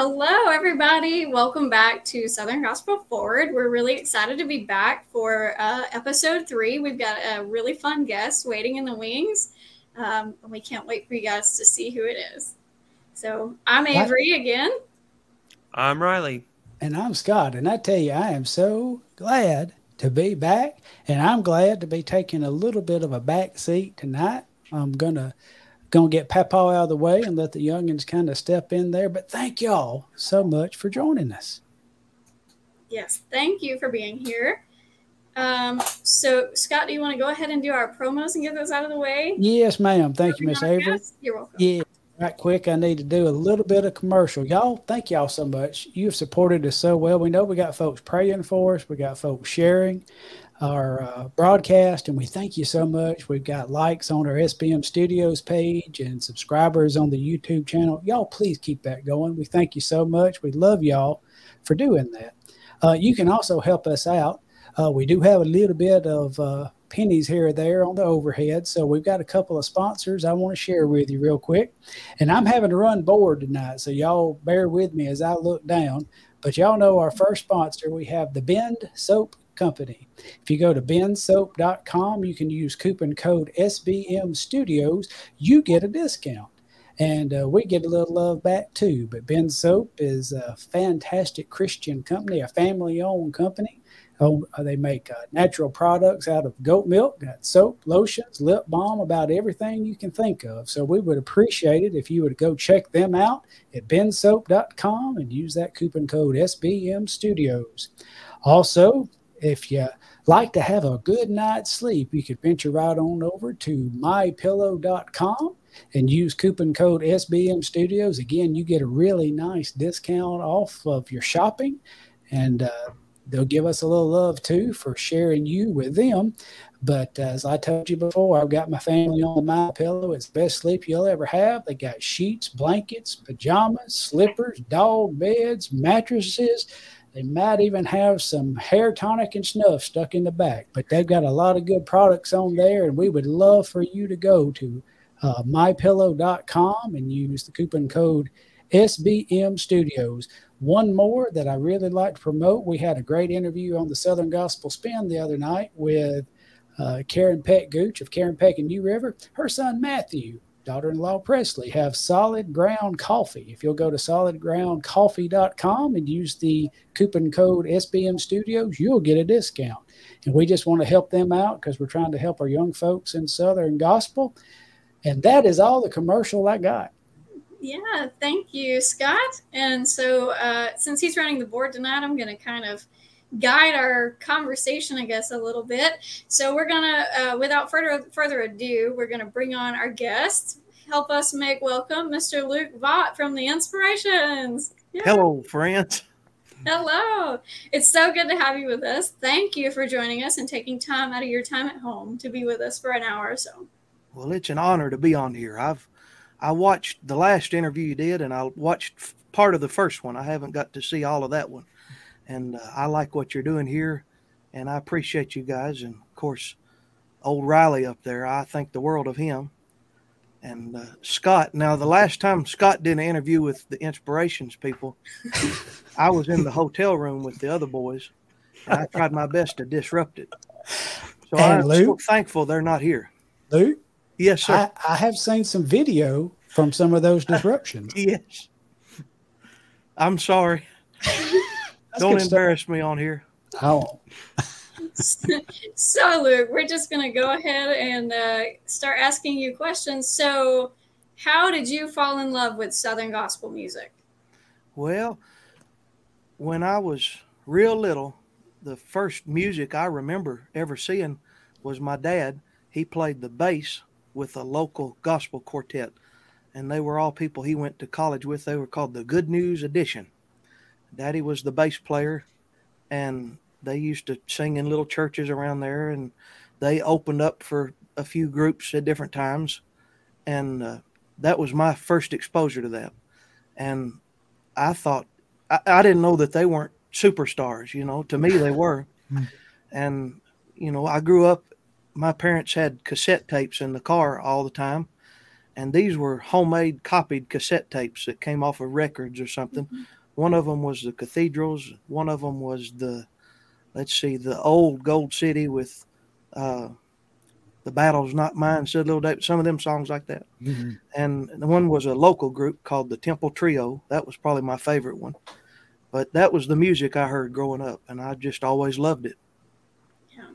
Hello, everybody. Welcome back to Southern Gospel Forward. We're really excited to be back for uh, episode three. We've got a really fun guest waiting in the wings. Um, and we can't wait for you guys to see who it is. So I'm Avery again. I'm Riley. And I'm Scott. And I tell you, I am so glad to be back. And I'm glad to be taking a little bit of a back seat tonight. I'm going to gonna get Papa out of the way and let the youngins kind of step in there. But thank y'all so much for joining us. Yes, thank you for being here. Um, so Scott, do you want to go ahead and do our promos and get those out of the way? Yes, ma'am. Thank you, Miss Avery. You're welcome. Yeah. Right quick, I need to do a little bit of commercial. Y'all, thank y'all so much. You've supported us so well. We know we got folks praying for us. We got folks sharing our uh, broadcast, and we thank you so much. We've got likes on our SBM Studios page and subscribers on the YouTube channel. Y'all, please keep that going. We thank you so much. We love y'all for doing that. Uh, you can also help us out. Uh, we do have a little bit of uh, pennies here or there on the overhead. So we've got a couple of sponsors I want to share with you real quick. And I'm having to run board tonight. So y'all bear with me as I look down. But y'all know our first sponsor, we have the Bend Soap company. If you go to bendsoap.com, you can use coupon code SBM Studios. You get a discount. And uh, we get a little love back too. But Bend Soap is a fantastic Christian company, a family owned company. Oh, they make uh, natural products out of goat milk, got soap, lotions, lip balm, about everything you can think of. So we would appreciate it if you would go check them out at bendsoap.com and use that coupon code SBM Studios. Also, if you like to have a good night's sleep, you could venture right on over to mypillow.com and use coupon code SBM Studios. Again, you get a really nice discount off of your shopping, and uh, they'll give us a little love too for sharing you with them. But uh, as I told you before, I've got my family on my pillow. It's the best sleep you'll ever have. They got sheets, blankets, pajamas, slippers, dog beds, mattresses they might even have some hair tonic and snuff stuck in the back, but they've got a lot of good products on there, and we would love for you to go to uh, mypillow.com and use the coupon code SBM Studios. One more that I really like to promote. We had a great interview on the Southern Gospel Spin the other night with uh, Karen Peck Gooch of Karen Peck and New River. Her son Matthew daughter-in-law Presley have solid ground coffee. If you'll go to solidgroundcoffee.com and use the coupon code SBM Studios, you'll get a discount. And we just want to help them out because we're trying to help our young folks in Southern Gospel. And that is all the commercial I got. Yeah, thank you, Scott. And so, uh, since he's running the board tonight, I'm going to kind of guide our conversation, I guess, a little bit. So we're gonna, uh, without further further ado, we're gonna bring on our guest. Help us make welcome Mr. Luke Vaught from the Inspirations. Hello, friends. Hello. It's so good to have you with us. Thank you for joining us and taking time out of your time at home to be with us for an hour or so. Well, it's an honor to be on here. I've I watched the last interview you did and I watched part of the first one. I haven't got to see all of that one and uh, I like what you're doing here, and I appreciate you guys. And of course, old Riley up there, I think the world of him. And uh, Scott. Now, the last time Scott did an interview with the Inspirations people, I was in the hotel room with the other boys, and I tried my best to disrupt it. So and I'm Luke, so thankful they're not here. Luke, yes, sir. I, I have seen some video from some of those disruptions. yes. I'm sorry. Don't embarrass stuff. me on here. Oh. So, Luke, we're just going to go ahead and uh, start asking you questions. So, how did you fall in love with Southern gospel music? Well, when I was real little, the first music I remember ever seeing was my dad. He played the bass with a local gospel quartet, and they were all people he went to college with. They were called the Good News Edition. Daddy was the bass player, and they used to sing in little churches around there, and they opened up for a few groups at different times, and uh, that was my first exposure to that. And I thought I, I didn't know that they weren't superstars. You know, to me they were. Hmm. and you know, I grew up. My parents had cassette tapes in the car all the time, and these were homemade copied cassette tapes that came off of records or something. Mm-hmm. One of them was the cathedrals. One of them was the, let's see, the old Gold City with, uh, the battle's not mine. Said little David. Some of them songs like that. Mm-hmm. And the one was a local group called the Temple Trio. That was probably my favorite one. But that was the music I heard growing up, and I just always loved it. Yeah.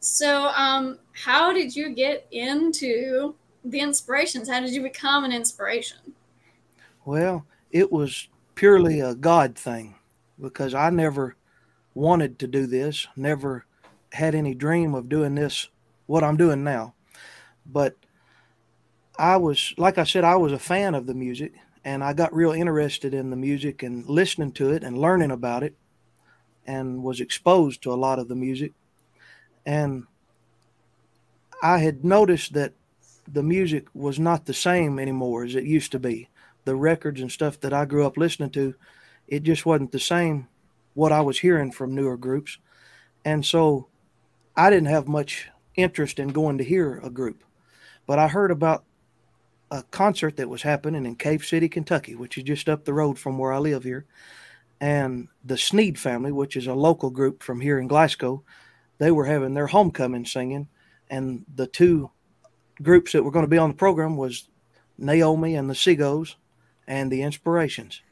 So, um, how did you get into the inspirations? How did you become an inspiration? Well, it was purely a God thing because I never wanted to do this, never had any dream of doing this, what I'm doing now. But I was, like I said, I was a fan of the music and I got real interested in the music and listening to it and learning about it and was exposed to a lot of the music. And I had noticed that the music was not the same anymore as it used to be. The records and stuff that I grew up listening to, it just wasn't the same what I was hearing from newer groups. And so I didn't have much interest in going to hear a group. But I heard about a concert that was happening in Cave City, Kentucky, which is just up the road from where I live here. And the Sneed family, which is a local group from here in Glasgow, they were having their homecoming singing. And the two groups that were going to be on the program was Naomi and the Segos and the Inspirations.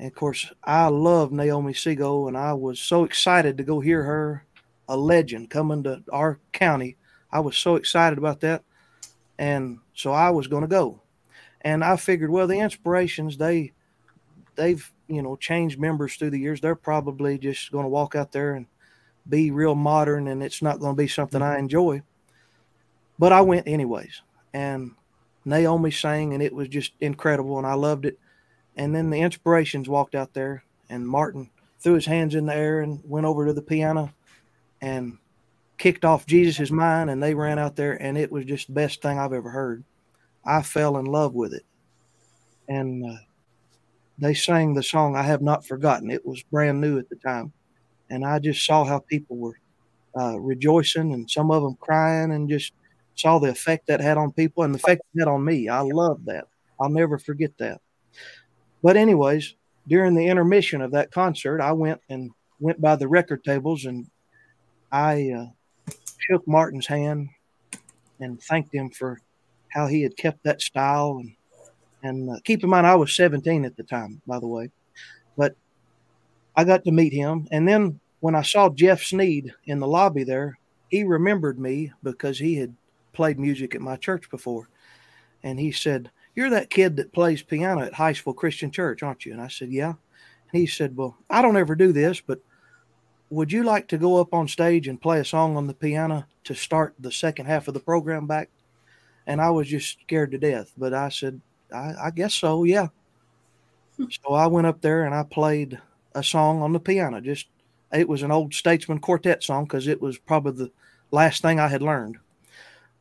And of course, I love Naomi Sego, and I was so excited to go hear her, a legend coming to our county. I was so excited about that, and so I was going to go. And I figured, well, the Inspirations they they've you know changed members through the years. They're probably just going to walk out there and be real modern, and it's not going to be something I enjoy. But I went anyways. And Naomi sang, and it was just incredible, and I loved it. And then the inspirations walked out there, and Martin threw his hands in the air and went over to the piano and kicked off Jesus mind. And they ran out there, and it was just the best thing I've ever heard. I fell in love with it. And uh, they sang the song I Have Not Forgotten. It was brand new at the time. And I just saw how people were uh, rejoicing and some of them crying and just saw the effect that had on people and the effect it had on me. I love that. I'll never forget that. But anyways, during the intermission of that concert, I went and went by the record tables and I uh, shook Martin's hand and thanked him for how he had kept that style and and uh, keep in mind I was 17 at the time, by the way. But I got to meet him, and then when I saw Jeff Sneed in the lobby there, he remembered me because he had played music at my church before. And he said, You're that kid that plays piano at Highsville Christian Church, aren't you? And I said, Yeah. And he said, Well, I don't ever do this, but would you like to go up on stage and play a song on the piano to start the second half of the program back? And I was just scared to death. But I said, I, I guess so, yeah. Hmm. so I went up there and I played a song on the piano. Just it was an old Statesmen Quartet song because it was probably the last thing I had learned.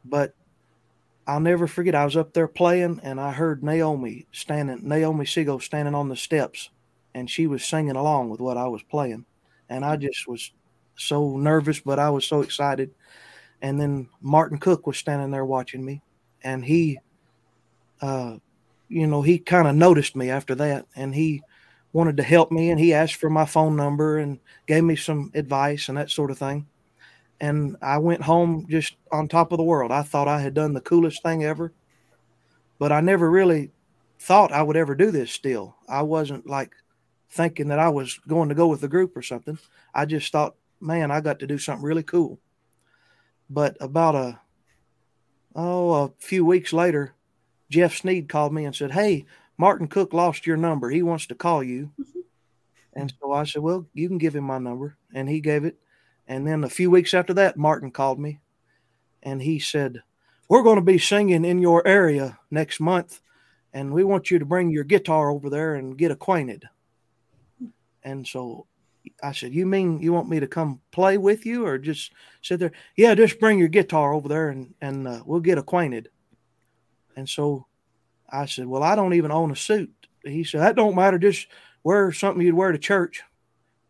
But I'll never forget. I was up there playing, and I heard Naomi standing, Naomi Sego standing on the steps, and she was singing along with what I was playing, and I just was so nervous, but I was so excited. And then Martin Cook was standing there watching me, and he, uh, you know, he kind of noticed me after that, and he wanted to help me, and he asked for my phone number and gave me some advice and that sort of thing and I went home just on top of the world. I thought I had done the coolest thing ever, but I never really thought I would ever do this still. I wasn't like thinking that I was going to go with the group or something. I just thought, man, I got to do something really cool. But about a oh, a few weeks later, Jeff Sneed called me and said, "Hey, Martin Cook lost your number. He wants to call you." Mm-hmm. And so I said, "Well, you can give him my number." And he gave it. And then a few weeks after that, Martin called me and he said, We're going to be singing in your area next month, and we want you to bring your guitar over there and get acquainted. And so I said, You mean you want me to come play with you or just sit there? Yeah, just bring your guitar over there and, and uh, we'll get acquainted. And so I said, Well, I don't even own a suit. He said, That don't matter. Just wear something you'd wear to church.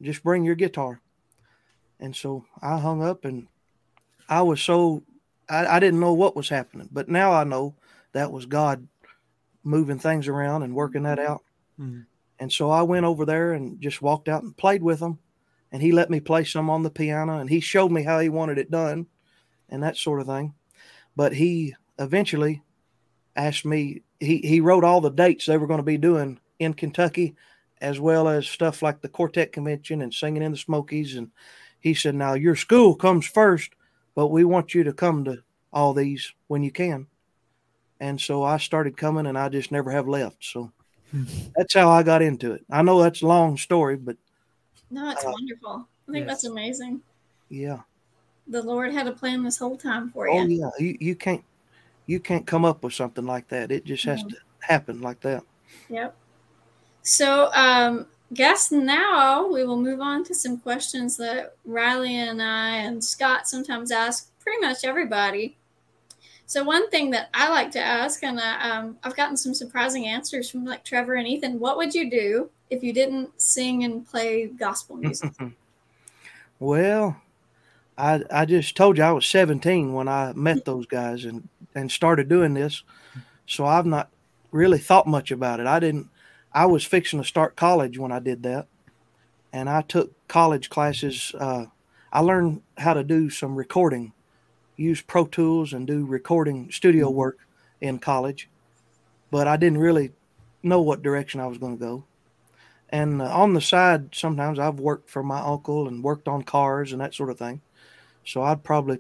Just bring your guitar. And so I hung up and I was so, I, I didn't know what was happening. But now I know that was God moving things around and working that out. Mhm. And so I went over there and just walked out and played with him. And he let me play some on the piano and he showed me how he wanted it done and that sort of thing. But he eventually asked me, he, he wrote all the dates they were going to be doing in Kentucky, as well as stuff like the quartet convention and singing in the Smokies. And he said, Now your school comes first, but we want you to come to all these when you can. And so I started coming and I just never have left. So that's how I got into it. I know that's a long story, but No, it's Uh, wonderful. I think yes. that's amazing. yeah. The Lord had a plan this whole time for Oh you. yeah. You, you can't you can't come up with something like that. It just has No. to happen like that. Yep. So, um, guess now we will move on to some questions that Riley and I and Scott sometimes ask pretty much everybody. So, one thing that I like to ask, and I, um, I've gotten some surprising answers from like Trevor and Ethan. What would you do if you didn't sing and play gospel music? well, I I just told you I was 17 when I met those guys and and started doing this. So I've not really thought much about it. I didn't I was fixing to start college when I did that. And I took college classes uh I learned how to do some recording, use Pro Tools and do recording studio work in college. But I didn't really know what direction I was going to go. And uh, on the side, sometimes I've worked for my uncle and worked on cars and that sort of thing. So I'd probably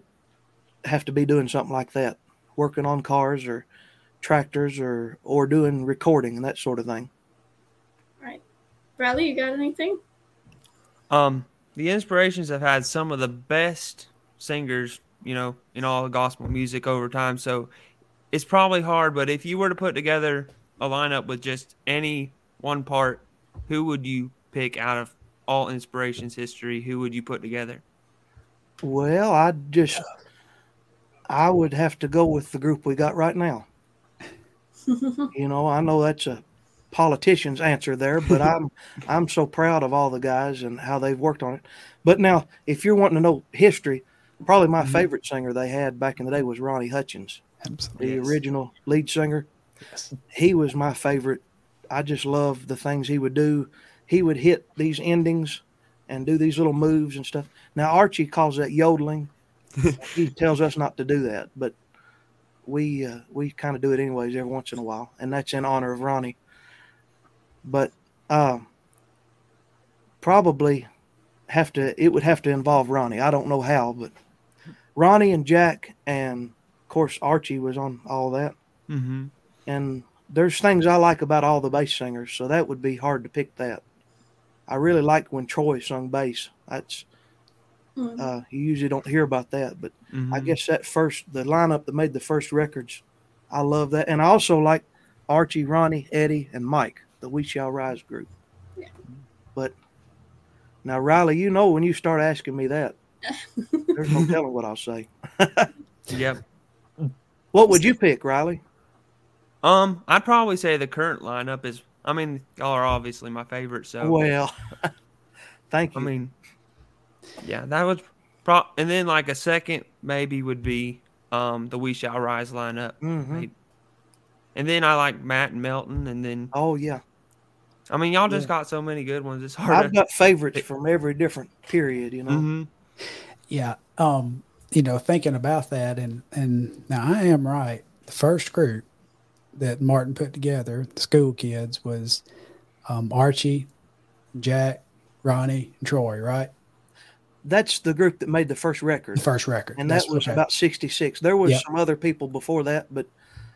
have to be doing something like that, working on cars or tractors or or doing recording and that sort of thing. Right. Riley, you got anything? Um, the inspirations have had some of the best singers, you know, in all of gospel music over time. So it's probably hard, but if you were to put together a lineup with just any one part, who would you pick out of all inspirations history? Who would you put together? Well, I just I would have to go with the group we got right now. You know, I know that's a politician's answer there, but I'm I'm so proud of all the guys and how they've worked on it. But now, if you're wanting to know history, probably my Mhm. favorite singer they had back in the day was Ronnie Hutchins, Absolutely. the Yes. original lead singer. Yes. He was my favorite. I just loved the things he would do. He would hit these endings and do these little moves and stuff. Now Archie calls that yodeling. he tells us not to do that, but we uh, we kind of do it anyways every once in a while, and that's in honor of Ronnie. But um, probably have to it would have to involve Ronnie. I don't know how, but Ronnie and Jack and of course Archie was on all that. Mm-hmm. And there's things I like about all the bass singers, so that would be hard to pick that. I really liked when Troy sung bass. That's Hmm. uh, you usually don't hear about that, but Mm-hmm. I guess that first the lineup that made the first records, I love that, and I also like Archie, Ronnie, Eddie, and Mike, the We Shall Rise group. Yeah. But now, Riley, you know when you start asking me that, there's no telling what I'll say. Yep. What would you pick, Riley? Um, I'd probably say the current lineup is. I mean, y'all are obviously my favorite, so Well, thank you. I mean, yeah, that was pro. And then like a second maybe would be um the We Shall Rise lineup, Mhm. and then I like Matt and Melton, and then Oh yeah. I mean y'all just Yeah. got so many good ones. It's hard. I've to, got favorites from every different period, you know. Mhm. Yeah. Um, you know, thinking about that and and now I am right. The first group that Martin put together, the school kids, was um, Archie, Jack, Ronnie, and Troy, right? That's the group that made the first record. The record, first record. and That's that was okay. about '66. There was Yep. some other people before that, but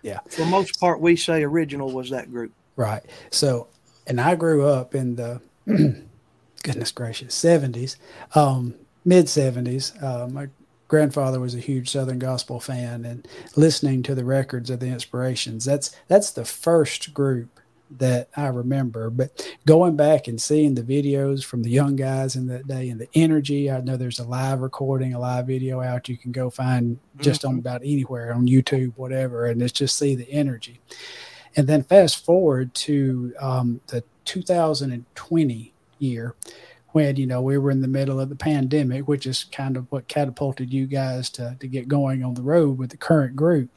Yeah. for most part, we say original was that group. Right. So, and I grew up in the goodness gracious seventies, um, mid seventies. Uh, my grandfather was a huge Southern gospel fan, and listening to the records of the Inspirations. That's that's the first group that I remember. But going back and seeing the videos from the young guys in that day and the energy, I know there's a live recording, a live video out you can go find just on about anywhere on YouTube, whatever, and it's just see the energy. And then fast forward to um, the 2020 year when you know we were in the middle of the pandemic, which is kind of what catapulted you guys to to get going on the road with the current group.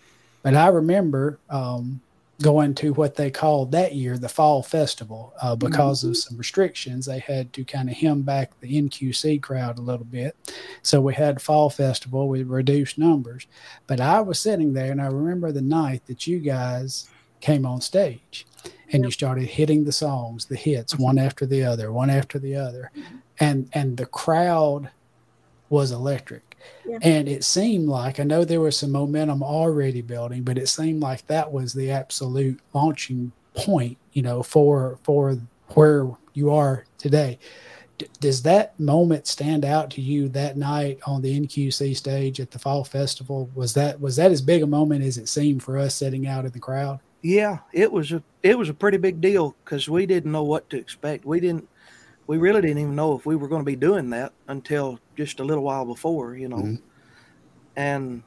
But I remember um, going to what they called that year the fall festival uh, because mm-hmm. of some restrictions they had to kind of hem back the nqc crowd a little bit so we had fall festival with reduced numbers but i was sitting there and i remember the night that you guys came on stage and you started hitting the songs the hits mm-hmm. one after the other one after the other mm-hmm. and and the crowd was electric yeah. And it seemed like I know there was some momentum already building, but it seemed like that was the absolute launching point, you know, for for where you are today. D- does that moment stand out to you that night on the NQC stage at the Fall Festival? Was that was that as big a moment as it seemed for us sitting out in the crowd? Yeah, it was a it was a pretty big deal because we didn't know what to expect. We didn't we really didn't even know if we were going to be doing that until just a little while before, you know. Mm-hmm. And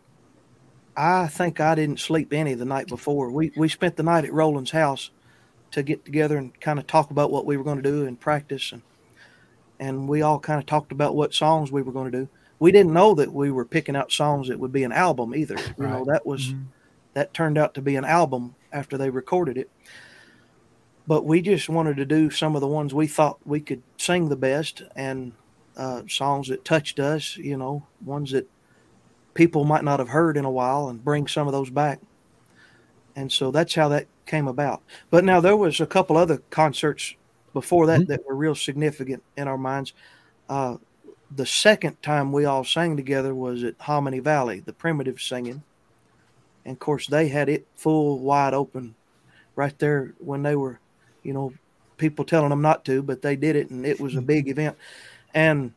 I think I didn't sleep any the night before. We we spent the night at Roland's house to get together and kind of talk about what we were going to do and practice and and we all kind of talked about what songs we were going to do. We didn't know that we were picking out songs that would be an album either. You right. know, that was mm-hmm. That turned out to be an album after they recorded it but we just wanted to do some of the ones we thought we could sing the best and uh, songs that touched us, you know, ones that people might not have heard in a while and bring some of those back. And so that's how that came about. But now there was a couple other concerts before that mm-hmm. that were real significant in our minds. Uh, the second time we all sang together was at Hominy Valley, the primitive singing. And of course, they had it full wide open right there when they were you know, people telling them not to, but they did it, and it was a big event. And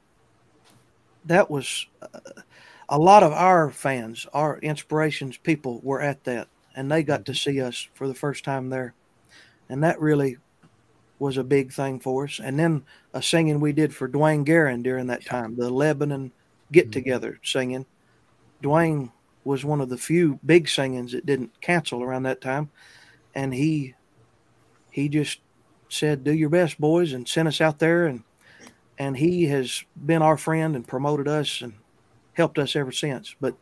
that was uh, a lot of our fans, our inspirations people were at that, and they got to see us for the first time there, and that really was a big thing for us. And then a singing we did for Dwayne Guerin during that time, the Lebanon get together singing. Dwayne was one of the few big singings that didn't cancel around that time, and he he just said, "Do your best, boys," and sent us out there, and and he has been our friend and promoted us and helped us ever since. But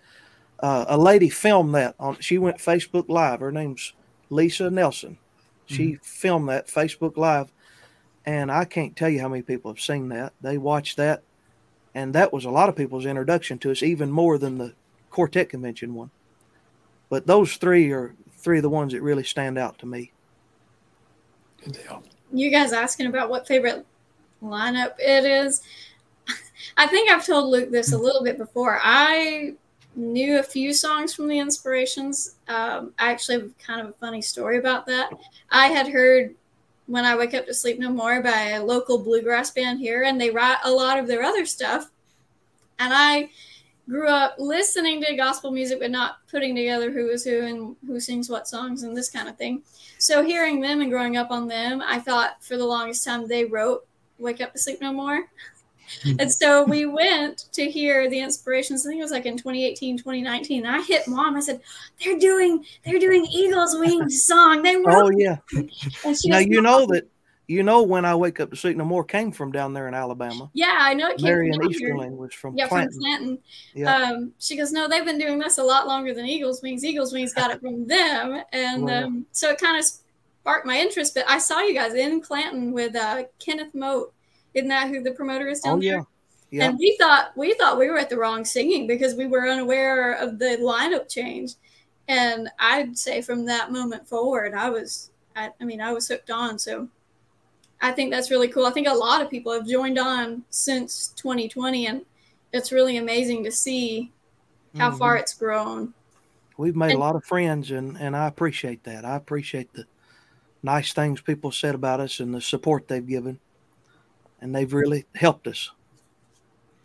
uh, a lady filmed that on. She went Facebook Live. Her name's Lisa Nelson. She mm-hmm. filmed that Facebook Live, and I can't tell you how many people have seen that. They watched that, and that was a lot of people's introduction to us, even more than the quartet convention one. But those three are three of the ones that really stand out to me. Good deal. You guys asking about what favorite lineup it is. I think I've told Luke this a little bit before. I knew a few songs from the inspirations. Um, I actually have kind of a funny story about that. I had heard when I wake up to sleep no more by a local bluegrass band here, and they write a lot of their other stuff. And I grew up listening to gospel music but not putting together who is who and who sings what songs and this kind of thing. So hearing them and growing up on them, I thought for the longest time they wrote Wake Up to Sleep No More. Hmm. and so we went to hear the inspirations. I think it was like in 2018, 2019. And I hit mom. I said, "They're doing, they're doing Eagles Wings song. They wrote." Oh yeah. now you know that you know when I wake up to sleep no more came from down there in Alabama. Yeah, I know it came Marion from Easterling was from yeah Clanton. from Clanton. Yeah. Um, she goes, no, they've been doing this a lot longer than Eagles Wings. Eagles Wings got it from them, and um, so it kind of sparked my interest. But I saw you guys in Clanton with uh, Kenneth Moat. Isn't that who the promoter is down oh, there? Yeah. Yeah. And we thought we thought we were at the wrong singing because we were unaware of the lineup change. And I'd say from that moment forward, I was, I, I mean, I was hooked on. So I think that's really cool. I think a lot of people have joined on since 2020, and it's really amazing to see how mm-hmm. far it's grown. We've made and, a lot of friends, and, and I appreciate that. I appreciate the nice things people said about us and the support they've given, and they've really helped us.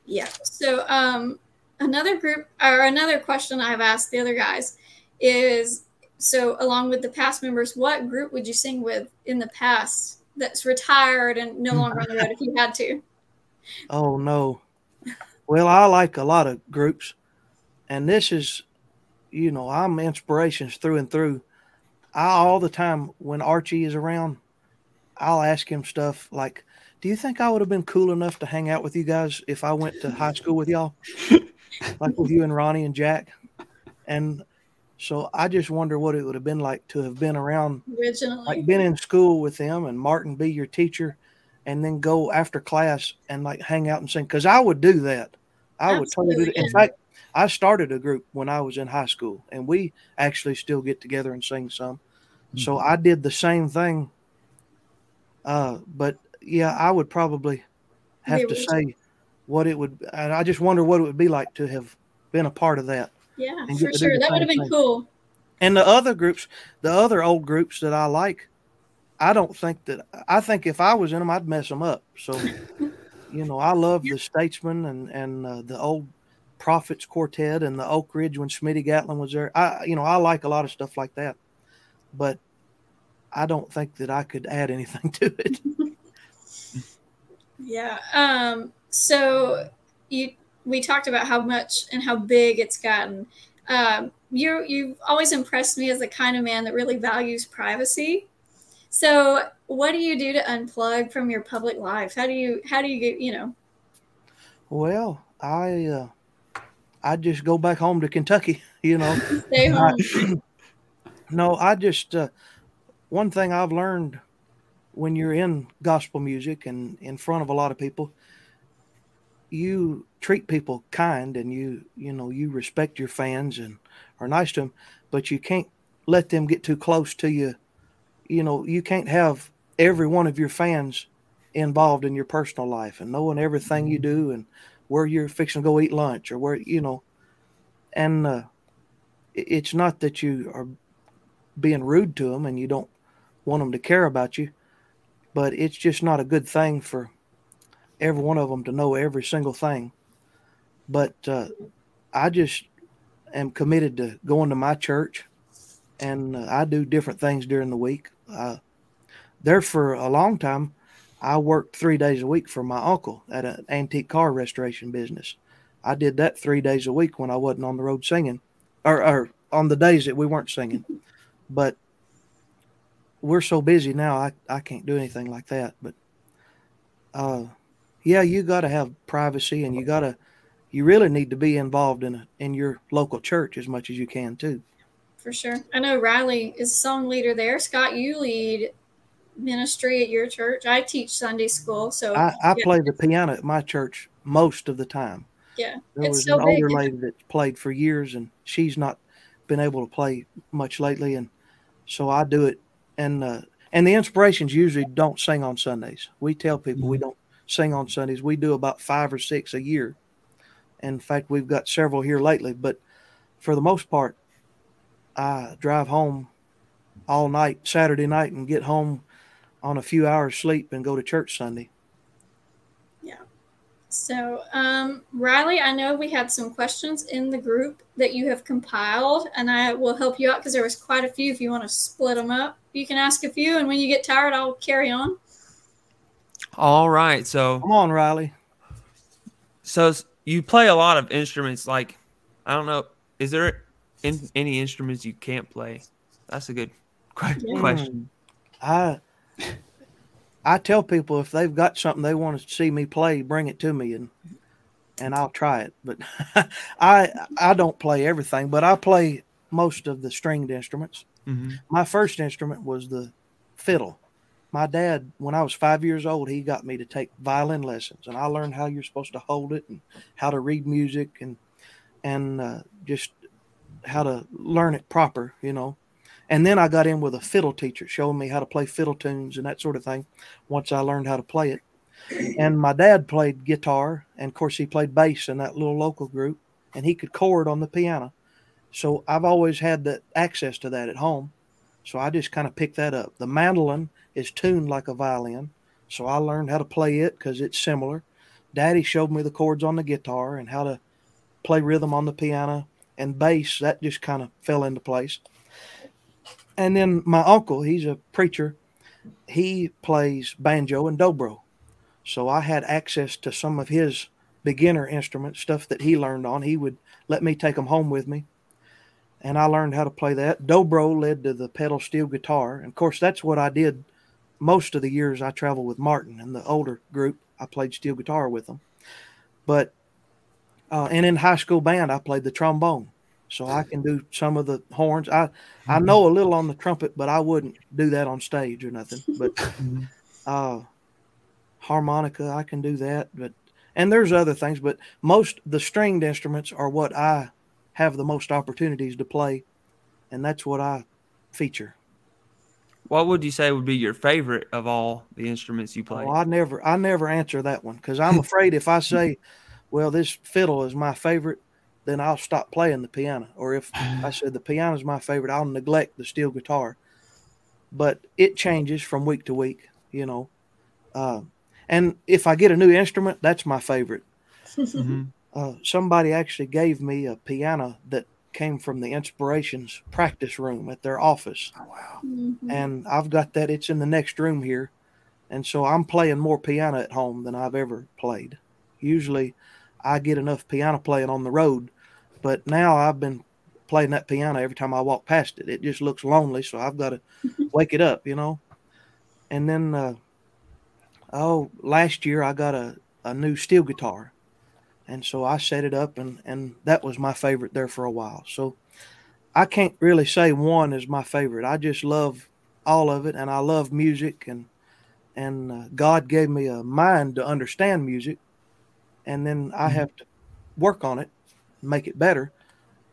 Yeah. So, um, another group or another question I've asked the other guys is so along with the past members, what group would you sing with in the past that's retired and no longer on the road if you had to? Oh no. Well, I like a lot of groups, and this is, you know, I'm inspirations through and through. I all the time when Archie is around, I'll ask him stuff like, "Do you think I would have been cool enough to hang out with you guys if I went to high school with y'all, like with you and Ronnie and Jack?" And So I just wonder what it would have been like to have been around, Originally. like been in school with them and Martin be your teacher and then go after class and like hang out and sing. Cause I would do that. I would totally do that. In fact, I started a group when I was in high school and we actually still get together and sing some. So I did the same thing. Uh, but yeah, I would probably have to say what it would, and I just wonder what it would be like to have been a part of that. Yeah, for get to do sure. That would have been thing. cool. And the other groups, the other old groups that I like, I don't think that I think if I was in them, I'd mess them up. So, you know, I love the Statesmen and and uh, the old Prophets Quartet and the Oak Ridge when Smitty Gatlin was there. I, you know, I like a lot of stuff like that, but I don't think that I could add anything to it. Yeah. Um, so you we talked about how much and how big it's gotten. Um, you you've always impressed me as the kind of man that really values privacy. So what do you do to unplug from your public life? How do you how do you get you know Well, I uh, I just go back home to Kentucky. You know. stay home? No, I just uh, one thing I've learned when you're in gospel music and in front of a lot of people, you treat people kind and you you know you respect your fans and are nice to them, but you can't let them get too close to you. You know, you can't have every one of your fans involved in your personal life and knowing everything you do and where you're fixing to go eat lunch or where you know, and uh, it's not that you are being rude to them and you don't want them to care about you, but it's just not a good thing for every one of them to know every single thing. But uh, I just am committed to going to my church, and uh, I do different things during the week. Uh, there for a long time, I worked three days a week for my uncle at an antique car restoration business. I did that three days a week when I wasn't on the road singing, or, or on the days that we weren't singing. But we're so busy now, I, I can't do anything like that. But uh, yeah, you got to have privacy, and you got to, you really need to be involved in a, in your local church as much as you can too. For sure. I know Riley is song leader there. Scott, you lead ministry at your church. I teach Sunday school, so I, I yeah. play the piano at my church most of the time. yeah, There it's was so an big. older lady that played for years, and she's not been able to play much lately, and so I do it. And uh, and the inspirations usually don't sing on Sundays. We tell people we don't sing on Sundays. We do about five or six a year. In fact, we've got several here lately, but for the most part, I drive home all night Saturday night and get home on a few hours sleep and go to church Sunday. Yeah. So, um, Riley, I know we had some questions in the group that you have compiled, and I will help you out because there was quite a few. If you want to split them up, you can ask a few, and when you get tired, I'll carry on. All right. So Come on, Riley. so you play a lot of instruments. Like I don't know, is there in, any instruments you can't play? That's a good Yeah. question. I I tell people if they've got something they want to see me play, bring it to me and and I'll try it. But I I don't play everything, but I play most of the stringed instruments. hmm My first instrument was the fiddle. My dad, when I was five years old, he got me to take violin lessons, and I learned how you're supposed to hold it and how to read music and and uh, just how to learn it proper, you know. And then I got in with a fiddle teacher, showing me how to play fiddle tunes and that sort of thing. Once I learned how to play it, and my dad played guitar, and of course he played bass in that little local group, and he could chord on the piano. So I've always had that access to that at home. So I just kind of picked that up. The mandolin is tuned like a violin, so I learned how to play it because it's similar. Daddy showed me the chords on the guitar and how to play rhythm on the piano and bass. That just kind of fell into place. And then my uncle, he's a preacher. He plays banjo and dobro. So I had access to some of his beginner instruments, stuff that he learned on. He would let me take them home with me and I learned how to play that. Dobro led to the pedal steel guitar, and of course that's what I did most of the years I traveled with Martin and the older group. I played steel guitar with them, but uh, and in high school band I played the trombone. so I can do some of the horns. I I know a little on the trumpet, but I wouldn't do that on stage or nothing. But uh, harmonica, I can do that. But and there's other things, but most the stringed instruments are what I have the most opportunities to play, and that's what I feature. What would you say would be your favorite of all the instruments you play? Oh, I never, I never answer that one because I'm afraid if I say, "Well, this fiddle is my favorite," then I'll stop playing the piano. Or if I said the piano is my favorite, I'll neglect the steel guitar. But it changes from week to week, you know. Uh, and if I get a new instrument, that's my favorite. Mm-hmm. Uh, somebody actually gave me a piano that came from the Inspirations practice room at their office. Oh, wow. Mhm. And I've got that. It's in the next room here. And so I'm playing more piano at home than I've ever played. Usually I get enough piano playing on the road, but now I've been playing that piano every time I walk past it. It just looks lonely. So I've got to wake it up, you know? And then, uh, oh, last year I got a, a new steel guitar. And so I set it up, and, and that was my favorite there for a while. So I can't really say one is my favorite. I just love all of it, and I love music, and and uh, God gave me a mind to understand music, and then I have to work on it, make it better.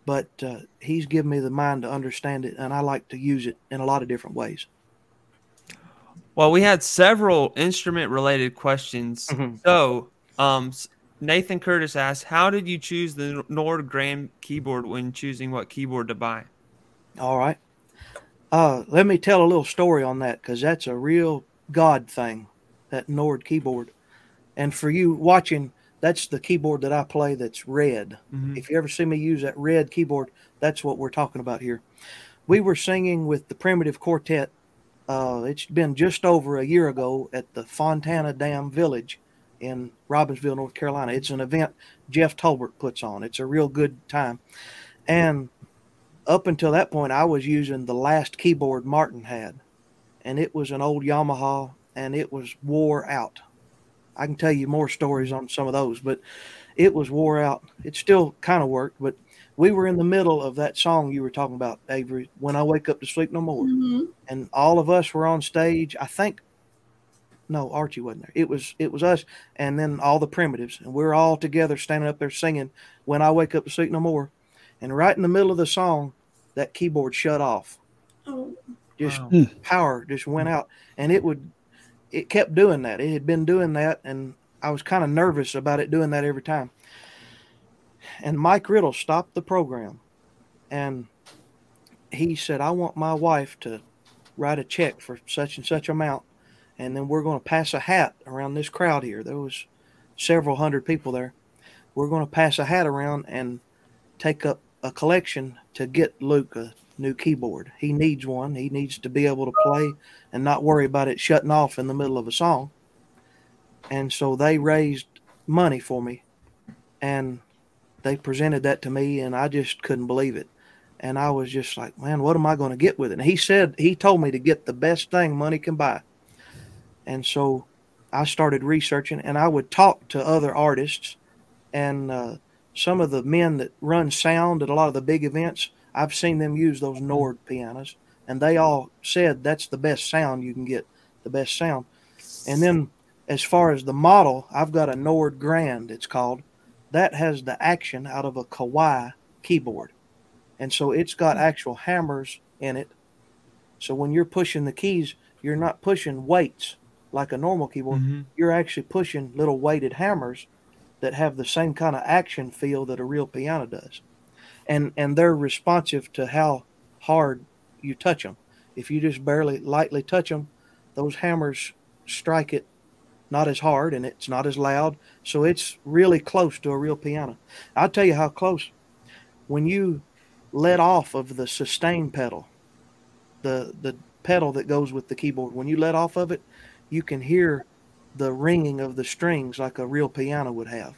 But uh, He's given me the mind to understand it, and I like to use it in a lot of different ways. Well, we had several instrument related questions. Mhm. So, um, Nathan Curtis asked, How did you choose the Nord Grand keyboard when choosing what keyboard to buy? All right. Uh, let me tell a little story on that because that's a real God thing, that Nord keyboard. And for you watching, that's the keyboard that I play that's red. Mhm. If you ever see me use that red keyboard, that's what we're talking about here. We were singing with the Primitive Quartet. Uh, it's been just over a year ago at the Fontana Dam Village in Robbinsville, North Carolina. It's an event Jeff Tolbert puts on. It's a real good time. And up until that point, I was using the last keyboard Martin had, and it was an old Yamaha, and it was wore out. I can tell you more stories on some of those, but it was wore out. It still kind of worked, but we were in the middle of that song you were talking about, Avery. When I wake up to sleep no more, Mhm. and all of us were on stage. I think, no, Archie wasn't there. It was it was us, and then all the primitives, and we are all together standing up there singing. When I wake up to sleep no more, and right in the middle of the song, that keyboard shut off. Oh, Just Wow. Hmm. power just went out, and it would, it kept doing that. It had been doing that, and I was kind of nervous about it doing that every time. And Mike Riddle stopped the program, and he said, "I want my wife to write a check for such and such amount, and then we're going to pass a hat around this crowd here. There was several hundred people there. We're going to pass a hat around and take up a collection to get Luke a new keyboard. He needs one. He needs to be able to play and not worry about it shutting off in the middle of a song. And so they raised money for me and they presented that to me and I just couldn't believe it. And I was just like, man, what am I going to get with it? And he said, he told me to get the best thing money can buy. And so I started researching and I would talk to other artists and uh, some of the men that run sound at a lot of the big events. I've seen them use those Nord pianos and they all said that's the best sound you can get, the best sound. And then as far as the model, I've got a Nord Grand, it's called. That has the action out of a Kawai keyboard. And so it's got actual hammers in it. So when you're pushing the keys, you're not pushing weights like a normal keyboard. Mhm. You're actually pushing little weighted hammers that have the same kind of action feel that a real piano does. And and they're responsive to how hard you touch them. If you just barely lightly touch them, those hammers strike it not as hard and it's not as loud. So it's really close to a real piano. I'll tell you how close. When you let off of the sustain pedal, the the pedal that goes with the keyboard, when you let off of it, you can hear the ringing of the strings like a real piano would have.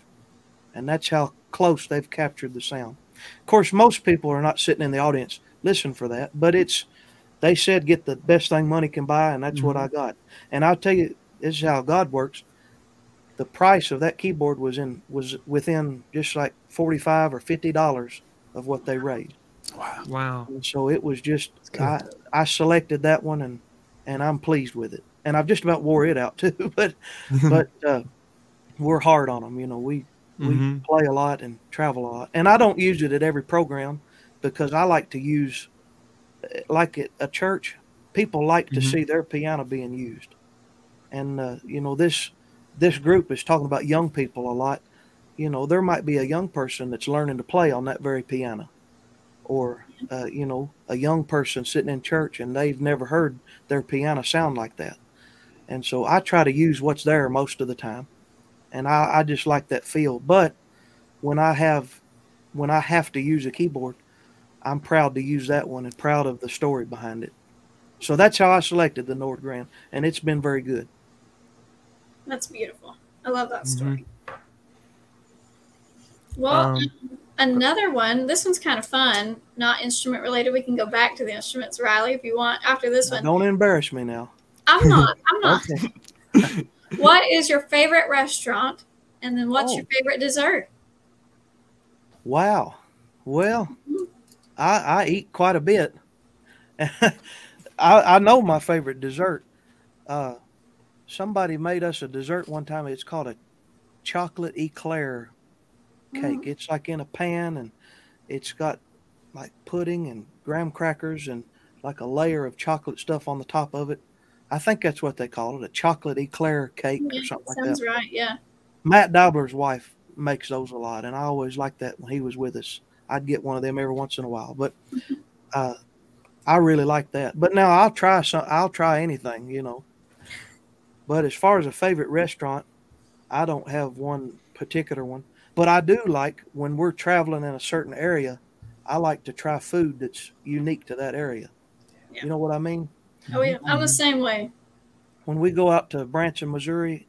And that's how close they've captured the sound. Of course, most people are not sitting in the audience listen for that, but it's they said get the best thing money can buy, and that's what mm-hmm. I got. And I'll tell you, this is how God works. The price of that keyboard was in was within just like forty five or fifty dollars of what they raised. Wow. Wow. And so it was just I, I selected that one and and I'm pleased with it. And I've just about wore it out too. But but uh, we're hard on them. You know, we we Mhm. play a lot and travel a lot. And I don't use it at every program because I like to use uh, like at a church. People like to Mhm. see their piano being used. And uh, you know this this group is talking about young people a lot. You know, there might be a young person that's learning to play on that very piano or uh, you know a young person sitting in church and they've never heard their piano sound like that and so i try to use what's there most of the time and i, I just like that feel but when i have when i have to use a keyboard i'm proud to use that one and proud of the story behind it so that's how i selected the Nord Grand, and it's been very good That's beautiful. I love that story. Mhm. Well, Um, another one. This one's kind of fun. Not instrument related. We can go back to the instruments, Riley, if you want. After this one, don't embarrass me now I'm not. I'm not. okay What is your favorite restaurant? And then what's Oh. your favorite dessert? Wow. Well, I, I eat quite a bit. I, I know my favorite dessert. Uh, somebody made us a dessert one time. It's called a chocolate eclair cake. It's like in a pan and it's got like pudding and graham crackers and like a layer of chocolate stuff on the top of it. I think that's what they call it, a chocolate eclair cake Yeah, or something like that. sounds right. Yeah. Matt Dibler's wife makes those a lot, and I always liked that when he was with us. I'd get one of them every once in a while, but uh, I really like that. But now I'll try some. I'll try anything, you know. But as far as a favorite restaurant, I don't have one particular one. But I do like when we're traveling in a certain area. I like to try food that's unique to that area. Yeah. You know what I mean? Oh yeah. I'm the same way. when we go out to Branson, Missouri,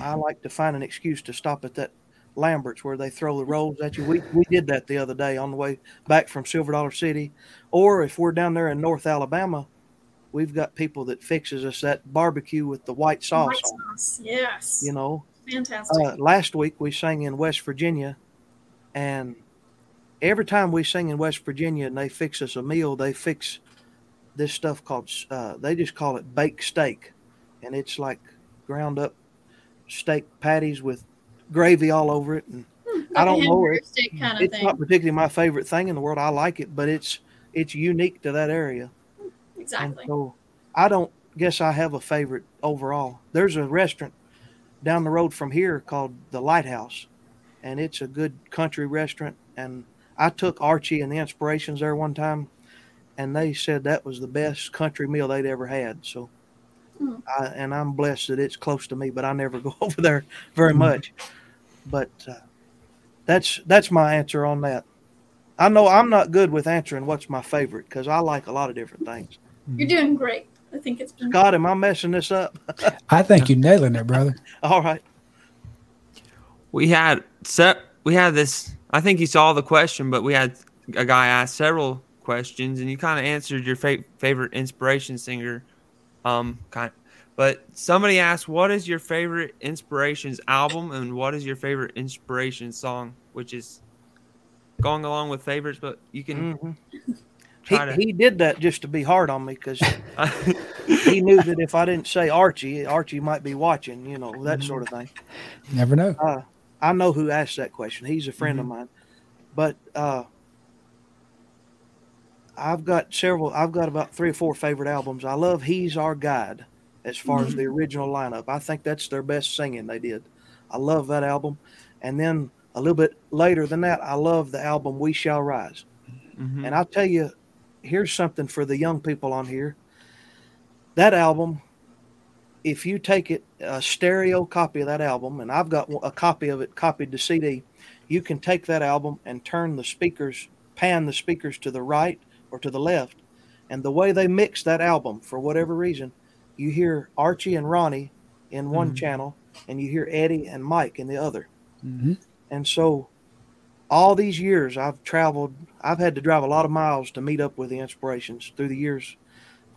I like to find an excuse to stop at that Lambert's where they throw the rolls at you. We we did that the other day on the way back from Silver Dollar City, or if we're down there in North Alabama, we've got people that fixes us that barbecue with the white sauce White sauce. Yes. You know, Fantastic. uh, last week we sang in West Virginia, and every time we sing in West Virginia and they fix us a meal, they fix this stuff called uh, they just call it baked steak, and it's like ground up steak patties with gravy all over it. And Hmm, I don't know it. kind of it's thing. not particularly my favorite thing in the world. I like it, but it's it's unique to that area. exactly. And so I don't guess I have a favorite overall. There's a restaurant down the road from here called the Lighthouse, and it's a good country restaurant. And I took Archie and the Inspirations there one time, and they said that was the best country meal they'd ever had. So, Hmm. I, and I'm blessed that it's close to me, but I never go over there very Hmm. much. But uh, that's that's my answer on that. I know I'm not good with answering what's my favorite because I like a lot of different things. You're doing great. I think it's been God, am I messing this up? I think you're nailing it, brother. All right. We had set. We had this. I think you saw the question, but we had a guy ask several questions, and you kind of answered your fa- favorite inspiration singer. Um, kind. But somebody asked, "What is your favorite inspirations album, and what is your favorite inspiration song?" Which is going along with favorites, but you can Mhm. try He, he did that just to be hard on me because he knew that if I didn't say Archie, Archie might be watching, you know, that Mm-hmm. sort of thing. Never know. Uh, I know who asked that question. He's a friend Mm-hmm. of mine. But uh, I've got several, I've got about three or four favorite albums. I love He's Our Guide as far as Mm-hmm. the original lineup. I think that's their best singing they did. I love that album. And then a little bit later than that, I love the album We Shall Rise. Mhm. And I'll tell you, here's something for the young people on here. That album, if you take it, a stereo copy of that album, and I've got a copy of it copied to CD, you can take that album and turn the speakers, pan the speakers to the right or to the left. And the way they mix that album, for whatever reason, you hear Archie and Ronnie in one Mhm. channel, and you hear Eddie and Mike in the other. hmm And so all these years I've traveled, I've had to drive a lot of miles to meet up with the inspirations through the years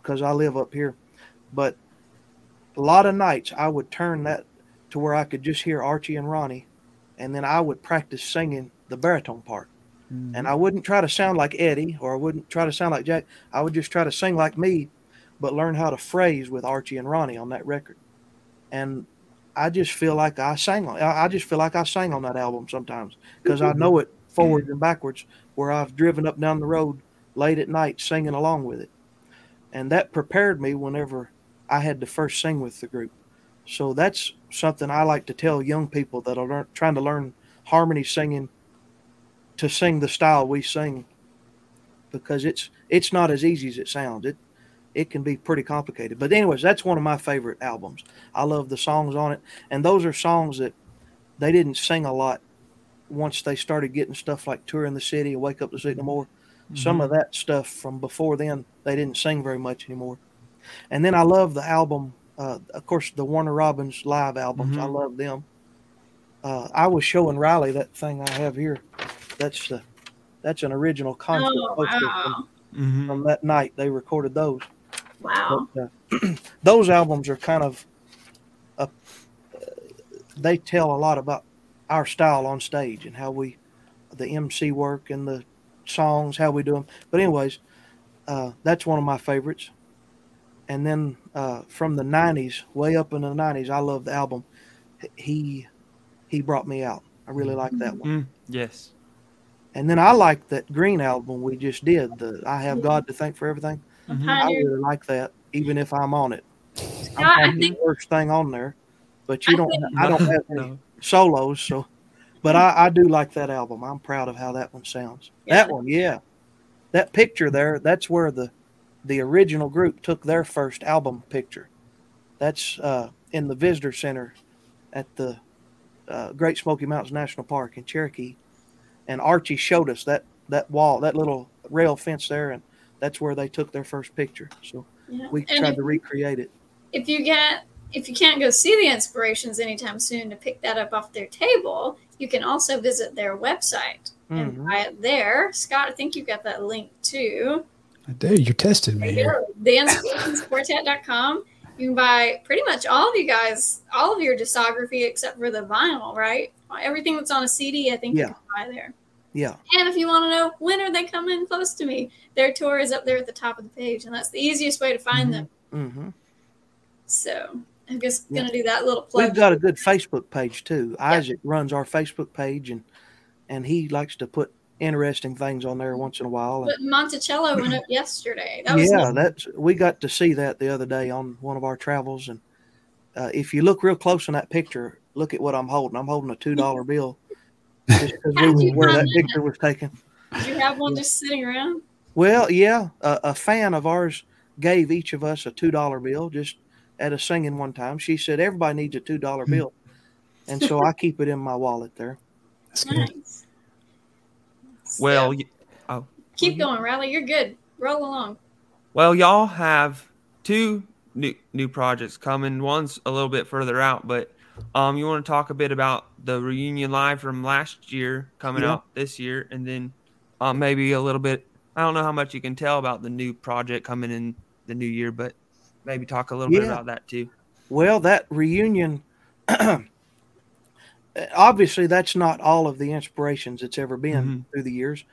because I live up here. But a lot of nights I would turn that to where I could just hear Archie and Ronnie, and then I would practice singing the baritone part. Mm-hmm. and I wouldn't try to sound like Eddie or I wouldn't try to sound like Jack. I would just try to sing like me, but learn how to phrase with Archie and Ronnie on that record. And I just feel like I sang on. I just feel like I sang on that album sometimes because I know it forwards and backwards. Where I've driven up down the road late at night singing along with it, and that prepared me whenever I had to first sing with the group. So that's something I like to tell young people that are learn, trying to learn harmony singing to sing the style we sing because it's it's not as easy as it sounds. It it can be pretty complicated. But anyways, that's one of my favorite albums. I love the songs on it, and those are songs that they didn't sing a lot once they started getting stuff like "Touring the City" and "Wake Up to See No More." Mm-hmm. Some of that stuff from before then they didn't sing very much anymore. And then I love the album, uh, of course, the Warner Robins live albums. Mm-hmm. I love them. Uh, I was showing Riley that thing I have here. That's the that's an original concert oh, wow. from, mm-hmm. from that night. They recorded those. Wow. But, uh, those albums are kind of, uh, they tell a lot about our style on stage and how we, the MC work and the songs, how we do them. But anyways, uh, that's one of my favorites. And then uh, from the '90s, way up in the '90s, I love the album. He, he brought me out. I really like that one. Mm, yes. And then I like that Green album we just did. The I have God to thank for everything. Mm-hmm. I really like that, even if I'm on it. I'm I think, the worst thing on there, but you I don't. Think, I don't have any no. solos, so. But I, I do like that album. I'm proud of how that one sounds. Yeah. That one, yeah. That picture there, that's where the the original group took their first album picture. That's uh, in the visitor center at the uh, Great Smoky Mountains National Park in Cherokee, and Archie showed us that that wall, that little rail fence there, and that's where they took their first picture. So yeah. we and tried if, to recreate it. If you get if you can't go see the inspirations anytime soon to pick that up off their table, you can also visit their website mm-hmm. and buy it there. Scott, I think you've got that link too. I do. You're testing me. Here. TheInspirationsQuartet.com. You can buy pretty much all of you guys, all of your discography except for the vinyl, right? Everything that's on a CD, I think yeah. you can buy there. Yeah. And if you want to know when are they coming close to me, their tour is up there at the top of the page, and that's the easiest way to find mm-hmm. them. Mm-hmm. So I'm just yeah. gonna do that little plug. We've got a good Facebook page too. Isaac runs our Facebook page, and and he likes to put interesting things on there once in a while. But Monticello went up yesterday. That yeah, that's we got to see that the other day on one of our travels, and uh, if you look real close in that picture, look at what I'm holding. I'm holding a two dollar bill just because we where that picture was taken. Did you have one just sitting around? Well, yeah. A, a fan of ours gave each of us a two dollar bill just at a singing one time. She said everybody needs a two dollar hmm. bill, and so I keep it in my wallet there. That's nice. Well, oh, keep going, Riley. You're good. Roll along. Well, y'all have two new new projects coming. One's a little bit further out, but um, you want to talk a bit about the reunion live from last year coming yeah. out this year, and then um, maybe a little bit. I don't know how much you can tell about the new project coming in the new year, but maybe talk a little yeah. bit about that too. Well, that reunion, obviously, that's not all of the inspirations it's ever been mm-hmm. through the years,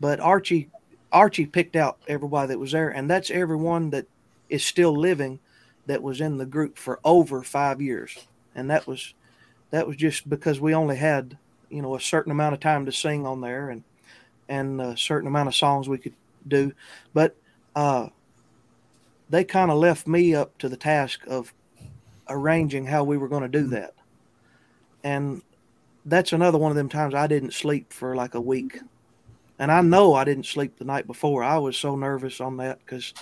but Archie, Archie picked out everybody that was there, and that's everyone that is still living that was in the group for over five years and that was that was just because we only had you know a certain amount of time to sing on there and and a certain amount of songs we could do. But uh, they kind of left me up to the task of arranging how we were going to do that. And that's another one of them times i didn't sleep for like a week. And i know i didn't sleep the night before. I was so nervous on that because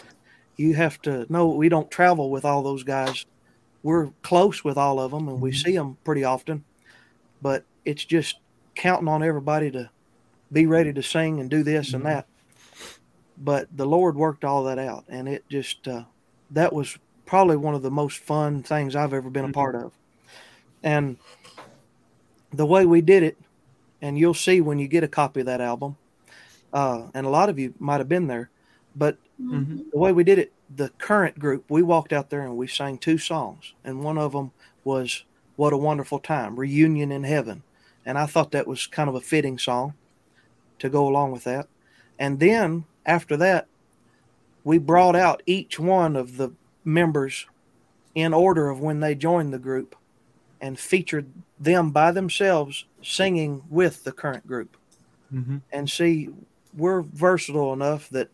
you have to know we don't travel with all those guys we're close with all of them and we mm-hmm. see them pretty often, but it's just counting on everybody to be ready to sing and do this and mm-hmm. that. But the Lord worked all that out, and it just uh, that was probably one of the most fun things I've ever been a part mm-hmm. of. And the way we did it, and you'll see when you get a copy of that album, uh, and a lot of you might have been there, but mm-hmm. the way we did it, the current group, we walked out there and we sang two songs, and one of them was "What a Wonderful Time," reunion in heaven, and I thought that was kind of a fitting song. to go along with that. And then after that, we brought out each one of the members in order of when they joined the group and featured them by themselves singing with the current group. Mm-hmm. And see, we're versatile enough that,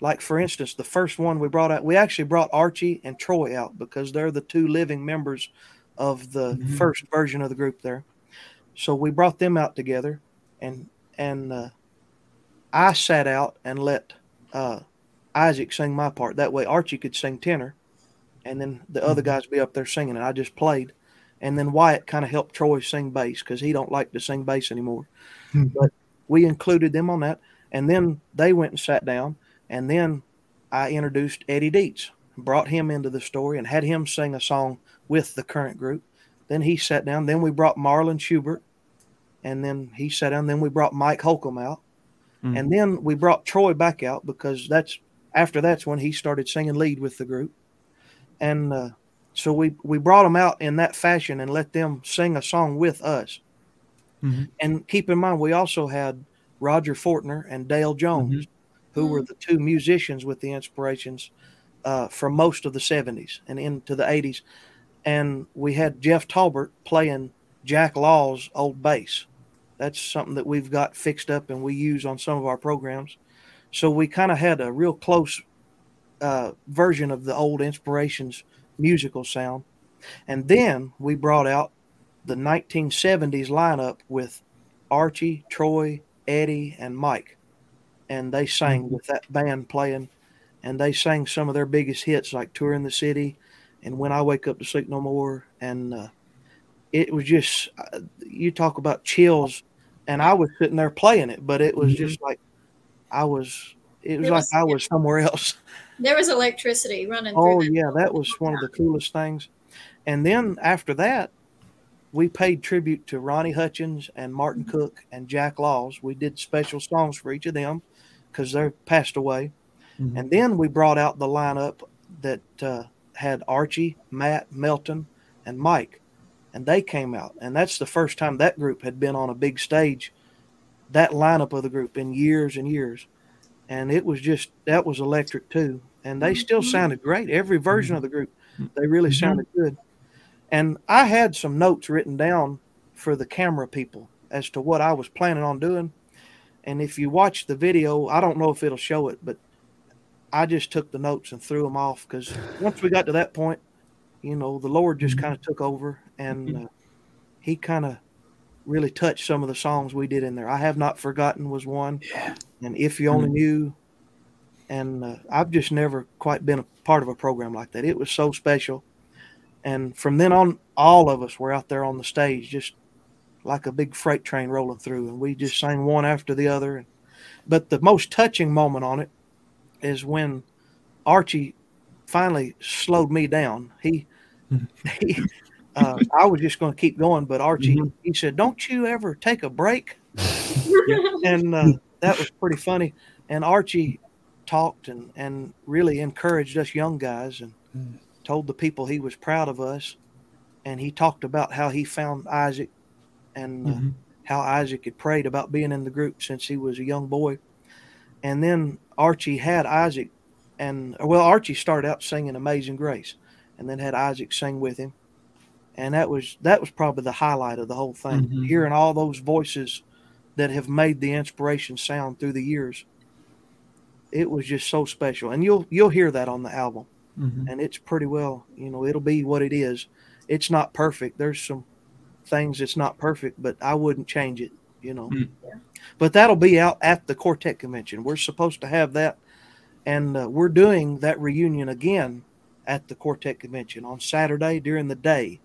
like for instance, the first one we brought out, we actually brought Archie and Troy out because they're the two living members of the Mhm. first version of the group there. So we brought them out together, and and uh, I sat out and let uh, Isaac sing my part. That way, Archie could sing tenor, and then the other Mhm. guys be up there singing, and I just played. And then Wyatt kind of helped Troy sing bass because he don't like to sing bass anymore. Hmm. But we included them on that, and then they went and sat down, and then I introduced Eddie Dietz, brought him into the story, and had him sing a song with the current group. Then he sat down. Then we brought Marlon Schubert, and then he sat down. Then we brought Mike Holcomb out, Mhm. and then we brought Troy back out because that's after that's when he started singing lead with the group, and uh, so we we brought them out in that fashion and let them sing a song with us. Mhm. And keep in mind, we also had Roger Fortner and Dale Jones, who were Mhm. the two musicians with the Inspirations uh, for most of the 70s and into the 80s. And we had Jeff Talbert playing Jack Law's old bass. That's something that we've got fixed up and we use on some of our programs. So we kind of had a real close uh, version of the old Inspirations musical sound. And then we brought out the 1970s lineup with Archie, Troy, Eddie, and Mike. And they sang Mhm. with that band playing, and they sang some of their biggest hits like Touring the City and When I Wake Up to Sleep No More. And uh, it was just, uh, you talk about chills, and I was sitting there playing it, but it was Mhm. just like I was, it was It like I was somewhere else. There was electricity running Oh through. yeah, that was one of the coolest things. And then after that, we paid tribute to Ronnie Hutchins and Martin Cook and Jack Laws. We did special songs for each of them because they're passed away. Mhm. And then we brought out the lineup that uh, had Archie, Matt, Melton, and Mike, and they came out. And that's the first time that group had been on a big stage. That lineup of the group in years and years, and it was just that was electric too. And they still Mhm. sounded great. Every version of the group, they really Mhm. sounded good. And I had some notes written down for the camera people as to what I was planning on doing. And if you watch the video, I don't know if it'll show it, but I just took the notes and threw them off because once we got to that point, you know, the Lord just Mhm. kind of took over and uh, He kind of really touched some of the songs we did in there. I Have Not Forgotten was one, Yeah. and If You Only Knew. And uh, I've just never quite been a part of a program like that. It was so special. And from then on, all of us were out there on the stage, just like a big freight train rolling through, and we just sang one after the other. But the most touching moment on it is when Archie finally slowed me down. He, he uh, I was just going to keep going, but Archie, Mhm. he said, "Don't you ever take a break?" and uh, that was pretty funny. And Archie talked and and really encouraged us young guys and Mm. told the people he was proud of us. And he talked about how he found Isaac and uh, Mhm. how Isaac had prayed about being in the group since he was a young boy. And then Archie had Isaac, and well, Archie started out singing "Amazing Grace," and then had Isaac sing with him, and that was that was probably the highlight of the whole thing. Mhm. Hearing all those voices that have made the inspiration sound through the years, it was just so special. And you'll you'll hear that on the album Mhm. and it's pretty well, you know, it'll be what it is. It's not perfect. There's some things that's not perfect, but I wouldn't change it, you know. Mm. But that'll be out at the Quartet Convention. We're supposed to have that, and uh, we're doing that reunion again at the Quartet Convention on Saturday during the day.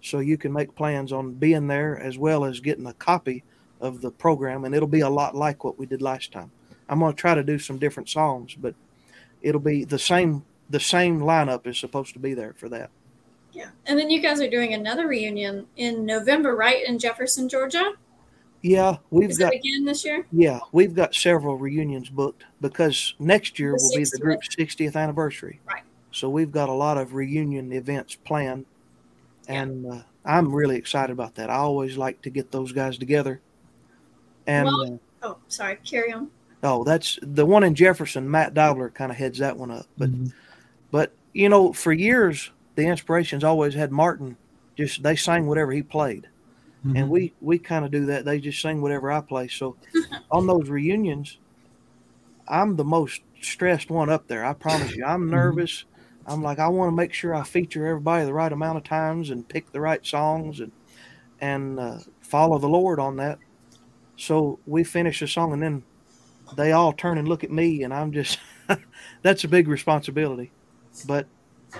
So you can make plans on being there as well as getting a copy of the program, and it'll be a lot like what we did last time. I'm going to try to do some different songs, but it'll be the same the same lineup is supposed to be there for that. Yeah. And then you guys are doing another reunion in November, right? In Jefferson, Georgia? Yeah, we've Is got it again this year? yeah, we've got several reunions booked because next year The will be the group's 60th anniversary. Right. So we've got a lot of reunion events planned, Yeah. and uh, I'm really excited about that. I always like to get those guys together, and Well, uh, Oh, sorry. Carry on. Oh, that's the one in Jefferson. Matt Dibler kind of heads that one up. But Mhm. but you know, for years the inspirations always had Martin. Just they sang whatever he played, Mm-hmm. and we we kind of do that. They just sing whatever I play. So on those reunions, I'm the most stressed one up there. I promise you. I'm nervous. I'm like I want to make sure I feature everybody the right amount of times and pick the right songs and and uh, follow the Lord on that. So we finish the song and then they all turn and look at me and I'm just that's a big responsibility. But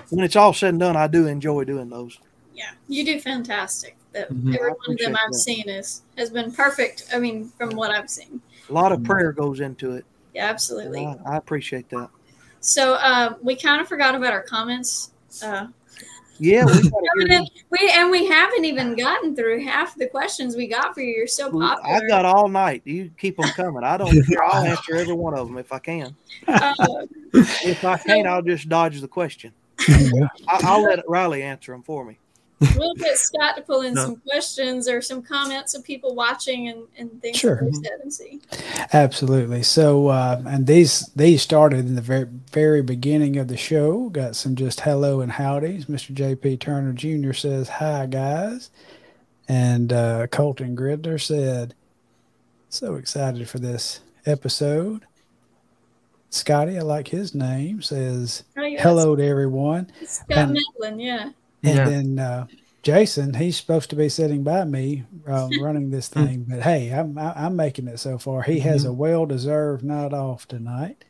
when it's all said and done, I do enjoy doing those. Yeah, you do fantastic. That Mhm. every one of them I've that. seen is has been perfect. I mean, from what I've seen. A lot of prayer goes into it. Yeah, absolutely. I, I appreciate that. So uh, we kind of forgot about our comments. Uh, Yeah, we gotta hear them. we and we haven't even gotten through half the questions we got for you. You're so popular. I've got all night. You keep them coming. I don't care. I'll answer every one of them if I can. uh, If I can't, I'll just dodge the question. Yeah. I, I'll let Riley answer them for me. we'll get Scott to pull in No. some questions or some comments of people watching and, and things Sure. that they said and see. Absolutely. So, uh, and these these started in the very very beginning of the show. Got some just hello and howdies. Mr. J.P. Turner Jr. says hi guys, and uh, Colton Gridler said, "So excited for this episode." Scotty, I like his name, says Oh, yeah, hello to everyone. Scott And- Medlin, yeah. And Yeah. then uh, Jason, he's supposed to be sitting by me uh, running this thing, but hey, I'm I- I'm making it so far. He has a well-deserved night off tonight.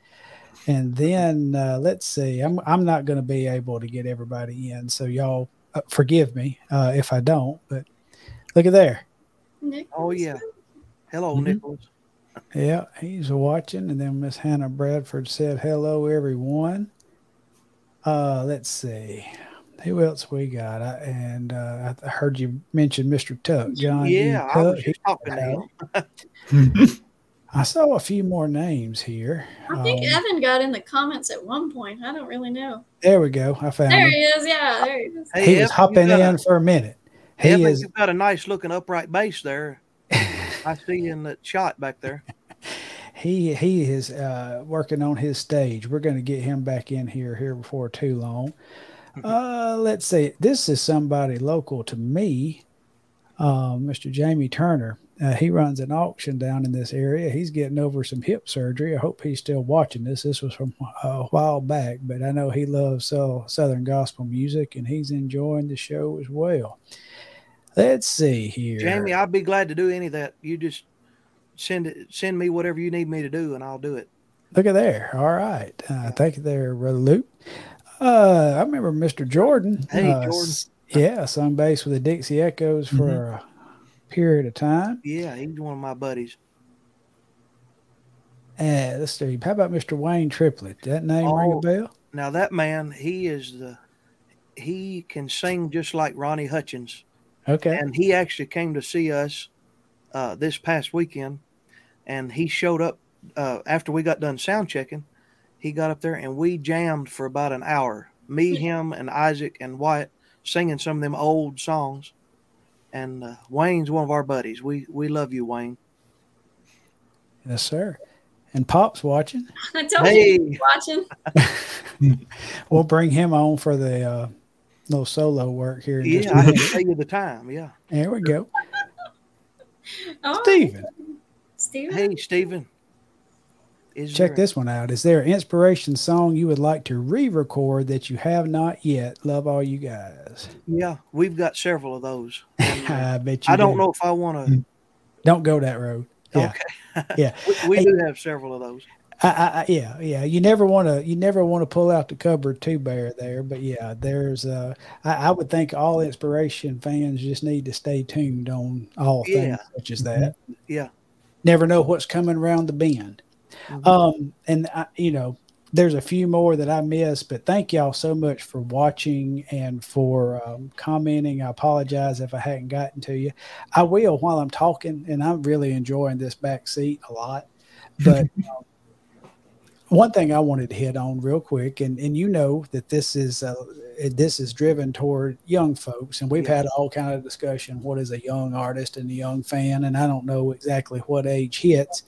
And then uh, let's see, I'm I'm not going to be able to get everybody in, so y'all uh, forgive me uh, if I don't. But look at there, Nick Oh yeah. Hello, Mhm. Nicholas. Yeah, he's watching. And then Miss Hannah Bradford said, "Hello, everyone." Uh, let's see. Who else we got? I, and uh, I heard you mention Mr. Tuck, John. E. Yeah, I was just talking to him. I saw a few more names here. I think Um, Evan got in the comments at one point. I don't really know. there we go. I found There him. he is. Yeah, there he is. Hey, he Evan, was hopping in A, for a minute. He Evan, is you've got a nice looking upright bass there. I see in that shot back there. he he is uh, working on his stage. We're going to get him back in here here before too long. Uh, let's see. This is somebody local to me, uh, Mr. Jamie Turner. Uh, he runs an auction down in this area. He's getting over some hip surgery. I hope he's still watching this. This was from a while back, but I know he loves uh, Southern gospel music and he's enjoying the show as well. Let's see here. Jamie, I'd be glad to do any of that. You just send it, send me whatever you need me to do, and I'll do it. Look at there. All right. Uh, thank you there, Brother Luke. Uh, I remember Mr. Jordan. Hey, uh, Jordan. Yeah, sung bass with the Dixie Echoes for a period of time. Yeah, he's one of my buddies. Uh, let's see. How about Mr. Wayne Triplett? That name ring a Oh. bell? Now that man, he is the he can sing just like Ronnie Hutchins, Okay. and he actually came to see us uh, this past weekend, and he showed up uh, after we got done sound checking. He got up there and we jammed for about an hour. Me, him, and Isaac and Wyatt singing some of them old songs. And uh, Wayne's one of our buddies. We we love you, Wayne. Yes, sir. And Pop's watching. I told Hey. you he's watching. We'll bring him on for the uh, little solo work here. In just Yeah, a I can minute. tell you the time. Yeah. There we go. Oh, Steven, Steven. Hey, Stephen. Is check there- this one out. Is there an inspiration song you would like to re record that you have not yet? Love all you guys. Yeah, we've got several of those. Uh, I bet you I don't know if I want to. Don't go that road. Yeah. Okay. Yeah. We, we Hey. do have several of those. I, I, yeah, yeah. You never want to, you never want to pull out the cupboard too bare there, but yeah, there's. Uh, I, I would think all inspiration fans just need to stay tuned on all things such as that. Yeah. Never know what's coming around the bend. Mhm. Um, and I, you know, there's a few more that I missed, but thank y'all so much for watching and for um, commenting. I apologize if I hadn't gotten to you. I will while I'm talking, and I'm really enjoying this back seat a lot. But um, one thing I wanted to hit on real quick, and and you know that this is uh, this is driven toward young folks, and we've yeah. had all kind of discussion. What is a young artist and a young fan? And I don't know exactly what age hits.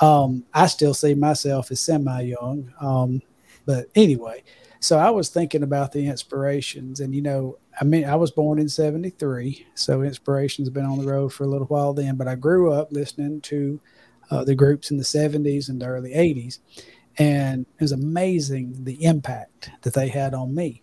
Um, I still see myself as semi young, um, but anyway. So I was thinking about the inspirations, and you know, I mean, I was born in '73, so inspirations have been on the road for a little while then. But I grew up listening to uh, the groups in the '70s and the early '80s and it was amazing the impact that they had on me.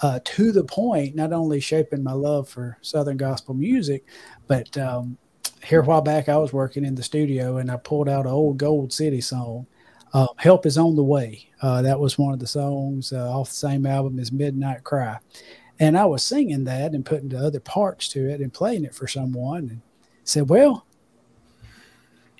Uh, to the point, not only shaping my love for Southern gospel music, but um, here a while back, I was working in the studio and I pulled out an old Gold City song. Uh, Help is on the way. Uh, that was one of the songs uh, off the same album as Midnight Cry. And I was singing that and putting the other parts to it and playing it for someone and said, Well,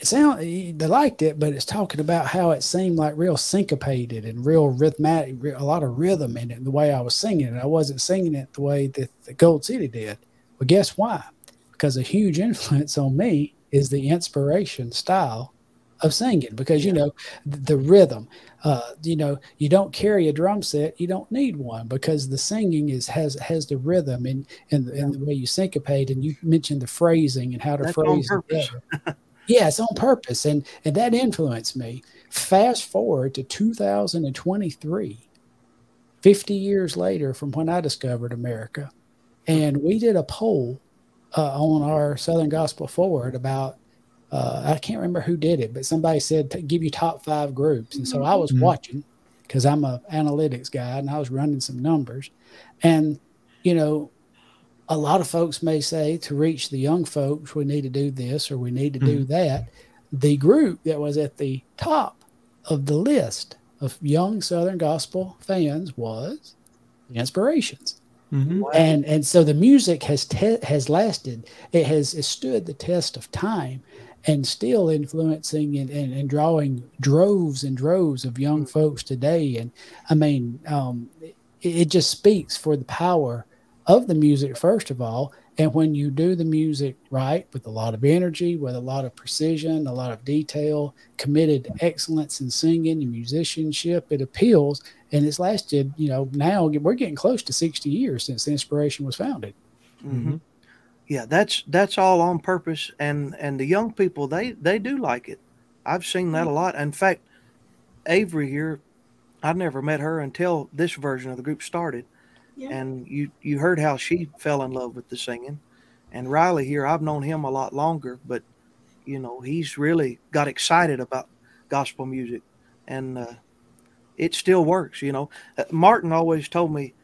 it sound they liked it, but it's talking about how it seemed like real syncopated and real rhythmic, a lot of rhythm in it. The way I was singing it, I wasn't singing it the way that the Gold City did. Well, guess why? Because a huge influence on me is the inspiration style of singing. Because you know the rhythm. Uh, you know, you don't carry a drum set, you don't need one because the singing is has has the rhythm and and, and the way you syncopate. And you mentioned the phrasing and how to That's phrase. Yeah, it's on purpose, and and that influenced me. Fast forward to 2023, 50 years later from when I discovered America, and we did a poll uh, on our Southern Gospel Forward about. Uh, I can't remember who did it, but somebody said give you top five groups, and so I was mm-hmm. watching because I'm a analytics guy and I was running some numbers, and you know a lot of folks may say to reach the young folks, we need to do this or we need to mm-hmm. do that. The group that was at the top of the list of young Southern gospel fans was the Inspirations. Mm-hmm. And and so the music has te- has lasted. It has it stood the test of time, and still influencing and, and, and drawing droves and droves of young mm-hmm. folks today. And I mean, um, it, it, just speaks for the power of the music first of all. And when you do the music right with a lot of energy with a lot of precision a lot of detail committed excellence in singing and musicianship it appeals. And it's lasted you know now we're getting close to 60 years since the inspiration was founded. Mm-hmm. yeah that's that's all on purpose. And and the young people they they do like it. I've seen that a lot. In fact avery here i never met her until this version of the group started and you you heard how she fell in love with the singing. And Riley here, I've known him a lot longer, but you know he's really got excited about gospel music, and uh, it still works. You know, uh, Martin always told me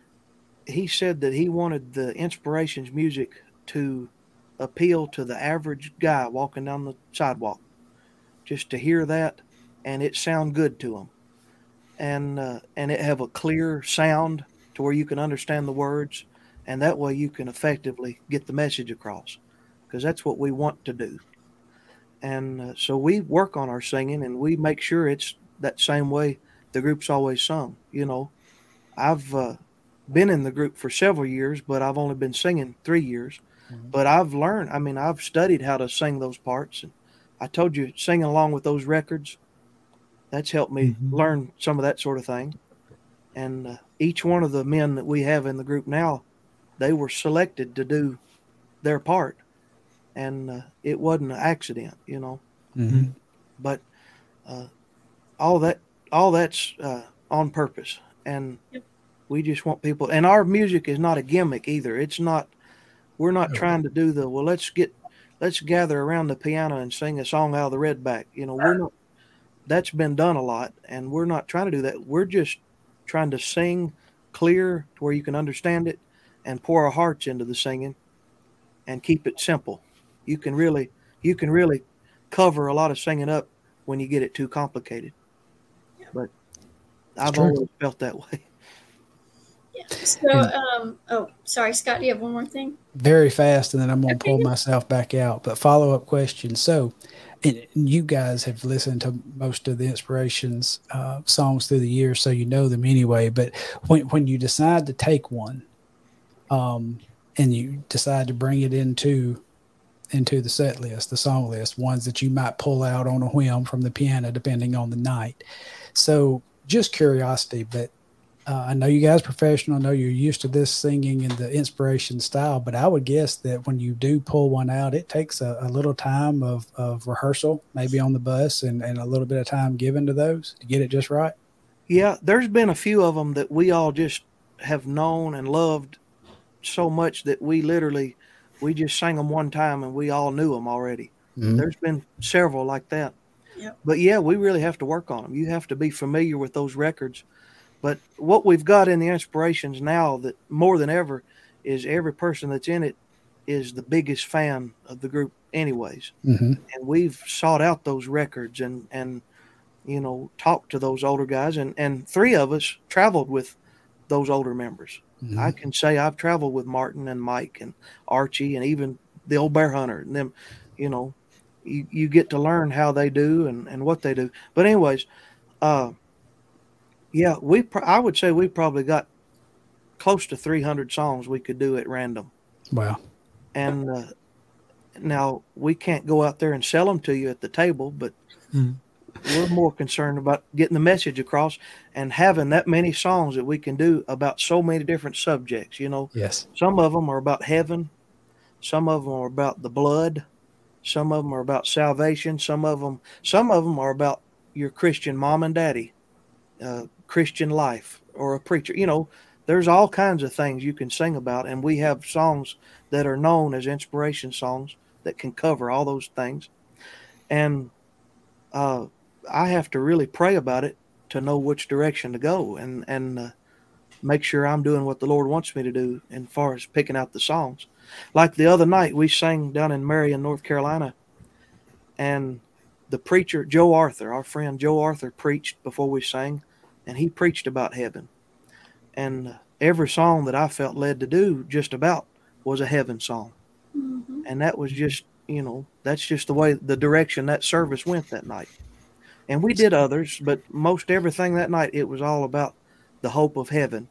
he said that he wanted the inspirations music to appeal to the average guy walking down the sidewalk, just to hear that, and it sound good to him, and uh, and it have a clear sound to where you can understand the words, and that way you can effectively get the message across, because that's what we want to do. And uh, so we work on our singing, and we make sure it's that same way the group's always sung. You know, I've uh, been in the group for several years, but I've only been singing three years. Mm-hmm. But I've learned. I mean, I've studied how to sing those parts, and I told you singing along with those records. That's helped me mm-hmm. learn some of that sort of thing. And uh, each one of the men that we have in the group now, they were selected to do their part, and uh, it wasn't an accident, you know. Mm-hmm. But uh, all that all that's uh, on purpose, and yep. we just want people. And our music is not a gimmick either. It's not. We're not trying to do the well. Let's get let's gather around the piano and sing a song out of the redback. You know, we're not. That's been done a lot, and we're not trying to do that. We're just trying to sing clear to where you can understand it and pour our hearts into the singing and keep it simple. You can really you can really cover a lot of singing up when you get it too complicated. But I've true. always felt that way. Yeah. So, um, oh, sorry, Scott. Do you have one more thing? Very fast, and then I'm going to pull myself back out. But follow up question. So, and you guys have listened to most of the inspirations uh, songs through the years, so you know them anyway. But when when you decide to take one, um, and you decide to bring it into into the set list, the song list, ones that you might pull out on a whim from the piano, depending on the night. So, just curiosity, but uh, I know you guys professional. I know you're used to this singing in the inspiration style, but I would guess that when you do pull one out, it takes a, a little time of, of rehearsal, maybe on the bus, and, and a little bit of time given to those to get it just right. Yeah, there's been a few of them that we all just have known and loved so much that we literally we just sang them one time and we all knew them already. Mm-hmm. There's been several like that. Yep. But yeah, we really have to work on them. You have to be familiar with those records but what we've got in the inspirations now that more than ever is every person that's in it is the biggest fan of the group anyways. Mm-hmm. And we've sought out those records and and you know talked to those older guys and and three of us traveled with those older members. Mm-hmm. I can say I've traveled with Martin and Mike and Archie and even the old bear hunter and them, you know, you, you get to learn how they do and, and what they do. But anyways, uh, yeah, we. I would say we probably got close to 300 songs we could do at random. Wow. And uh, now we can't go out there and sell them to you at the table, but mm. we're more concerned about getting the message across and having that many songs that we can do about so many different subjects. You know, yes. Some of them are about heaven, some of them are about the blood, some of them are about salvation, some of them, some of them are about your Christian mom and daddy. Uh, Christian life or a preacher. You know, there's all kinds of things you can sing about, and we have songs that are known as inspiration songs that can cover all those things. And uh, I have to really pray about it to know which direction to go and and uh, make sure I'm doing what the Lord wants me to do as far as picking out the songs. Like the other night, we sang down in Marion, North Carolina, and the preacher Joe Arthur, our friend Joe Arthur, preached before we sang, and he preached about heaven. And every song that I felt led to do just about was a heaven song. Mm-hmm. And that was just, you know, that's just the way the direction that service went that night. And we did others, but most everything that night it was all about the hope of heaven.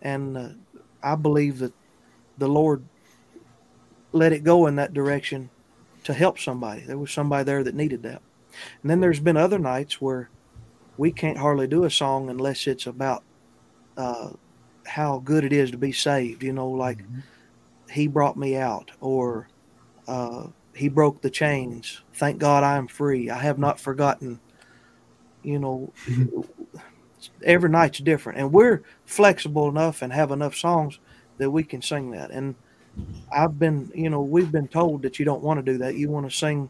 And uh, I believe that the Lord let it go in that direction to help somebody. There was somebody there that needed that. And then there's been other nights where we can't hardly do a song unless it's about uh, how good it is to be saved. You know, like mm-hmm. He brought me out, or uh, He broke the chains. Thank God I am free. I have not forgotten. You know, mm-hmm. every night's different, and we're flexible enough and have enough songs that we can sing that. And I've been, you know, we've been told that you don't want to do that. You want to sing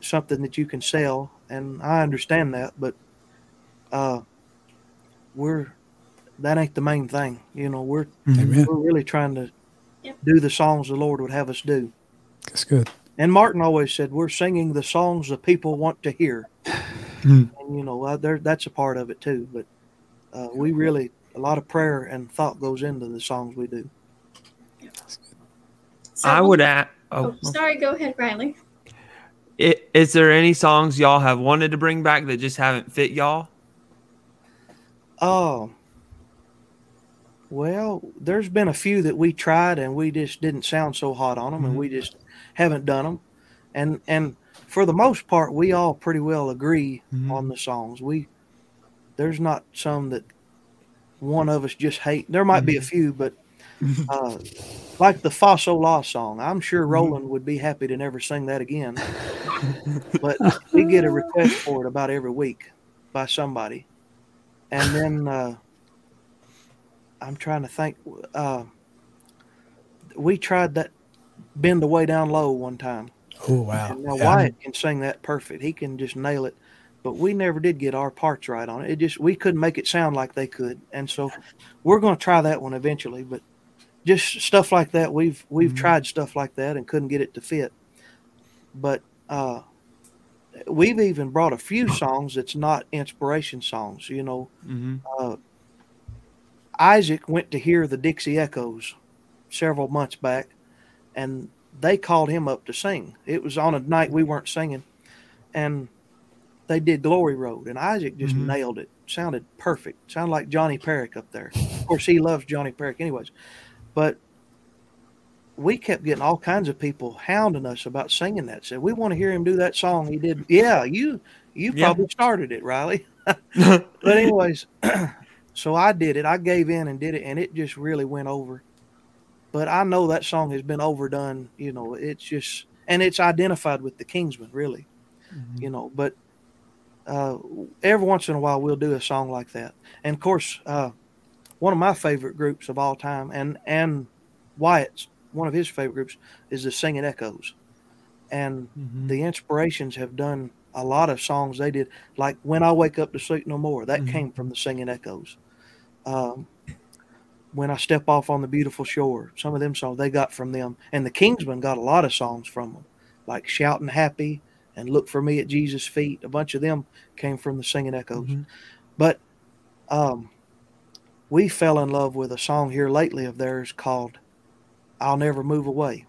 something that you can sell, and I understand that, but uh, we're that ain't the main thing. You know, we're Amen. we're really trying to yep. do the songs the Lord would have us do. That's good. And Martin always said, "We're singing the songs the people want to hear." Mm. And you know, uh, there that's a part of it too. But uh, we really a lot of prayer and thought goes into the songs we do. So, I would add. Oh, oh, sorry. Go ahead, Riley. It, is there any songs y'all have wanted to bring back that just haven't fit y'all? Oh, well, there's been a few that we tried and we just didn't sound so hot on them, mm-hmm. and we just haven't done them. And and for the most part, we all pretty well agree mm-hmm. on the songs. We there's not some that one of us just hate. There might mm-hmm. be a mm-hmm. few, but uh, like the Fa Sol La song, I'm sure mm-hmm. Roland would be happy to never sing that again. but we get a request for it about every week by somebody and then uh, I'm trying to think. Uh, we tried that bend the way down low one time. Oh wow! And now yeah. Wyatt can sing that perfect. He can just nail it. But we never did get our parts right on it. It just we couldn't make it sound like they could, and so we're going to try that one eventually. But just stuff like that, we've we've mm-hmm. tried stuff like that and couldn't get it to fit. But uh, we've even brought a few songs that's not inspiration songs. You know, mm-hmm. uh, Isaac went to hear the Dixie Echoes several months back, and they called him up to sing. It was on a night we weren't singing, and they did Glory Road, and Isaac just mm-hmm. nailed it. Sounded perfect. Sounded like Johnny Parrack up there. Of course, he loves Johnny Parrack, anyways. But we kept getting all kinds of people hounding us about singing that. Said we want to hear him do that song he did. Yeah, you you yeah. probably started it, Riley. but anyways, so I did it. I gave in and did it, and it just really went over. But I know that song has been overdone. You know, it's just and it's identified with the Kingsmen, really. Mm-hmm. You know, but uh, every once in a while we'll do a song like that. And of course, uh, one of my favorite groups of all time, and and Wyatt's one of his favorite groups is the Singing Echoes, and Mhm. the Inspirations have done a lot of songs they did, like "When I Wake Up to Sleep No More." That Mhm. came from the Singing Echoes. Um, when I step off on the beautiful shore, some of them songs they got from them, and the Kingsmen got a lot of songs from them, like "Shouting Happy" and "Look for Me at Jesus' Feet." A bunch of them came from the Singing Echoes. Mhm. But um, we fell in love with a song here lately of theirs called "I'll Never Move Away,"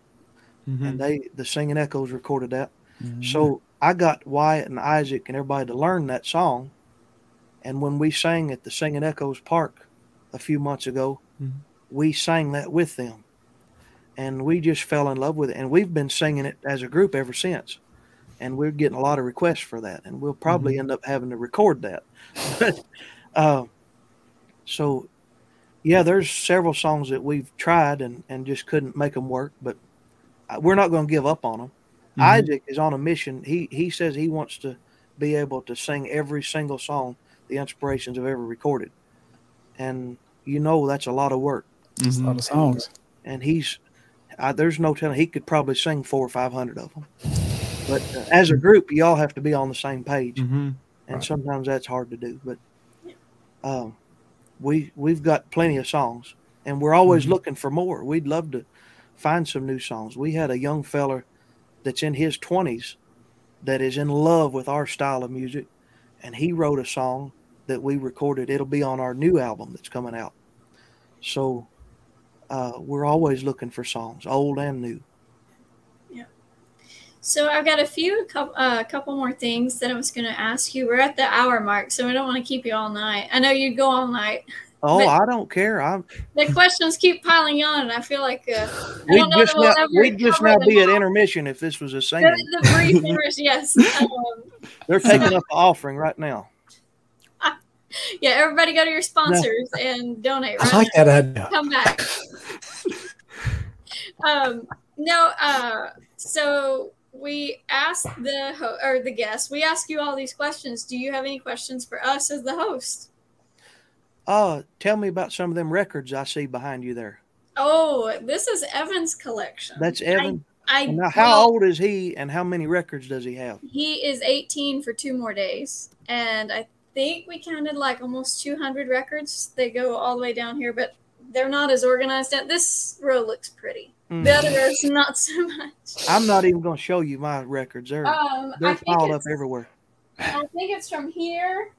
Mhm. and they the Singing Echoes recorded that. Mhm. So I got Wyatt and Isaac and everybody to learn that song. And when we sang at the Singing Echoes Park a few months ago, Mhm. we sang that with them. And we just fell in love with it. And we've been singing it as a group ever since. And we're getting a lot of requests for that. And we'll probably end up having to record that. But, uh, so, yeah, there's several songs that we've tried and, and just couldn't make them work. But uh, we're not going to give up on them. Mhm. Isaac is on a mission. He he says he wants to be able to sing every single song the inspirations have ever recorded, and you know that's a lot of work. It's a lot of songs. And he's I, there's no telling he could probably sing four or five hundred of them. But uh, as a group, you all have to be on the same page, Mhm. and Right. sometimes that's hard to do. But um, we we've got plenty of songs, and we're always Mhm. looking for more. We'd love to find some new songs. We had a young feller that's in his twenties that is in love with our style of music, and he wrote a song that we recorded. It'll be on our new album that's coming out. So uh, we're always looking for songs, old and new. So I've got a few, couple, uh, couple more things that I was going to ask you. We're at the hour mark, so I don't want to keep you all night. I know you'd go all night. Oh, I don't care. I'm. The questions keep piling on, and I feel like uh, I We'd don't know just we'll now, ever we'd just cover now them be at all. intermission if this was a The, singing. the brief interest, yes. Um, They're taking up the offering right now. yeah, everybody go to your sponsors and donate. I like that idea. Come back. um, no, uh, so we asked the ho- or the guests. We ask you all these questions. Do you have any questions for us as the host? Uh, tell me about some of them records I see behind you there. Oh, this is Evan's collection. That's Evan. I And now, how old is he, and how many records does he have? He is 18 for two more days, and I think we counted like almost 200 records. They go all the way down here, but they're not as organized. This row looks pretty. Mm. The other row's not so much. I'm not even going to show you my records. They're Um, they're piled up everywhere. I think it's from here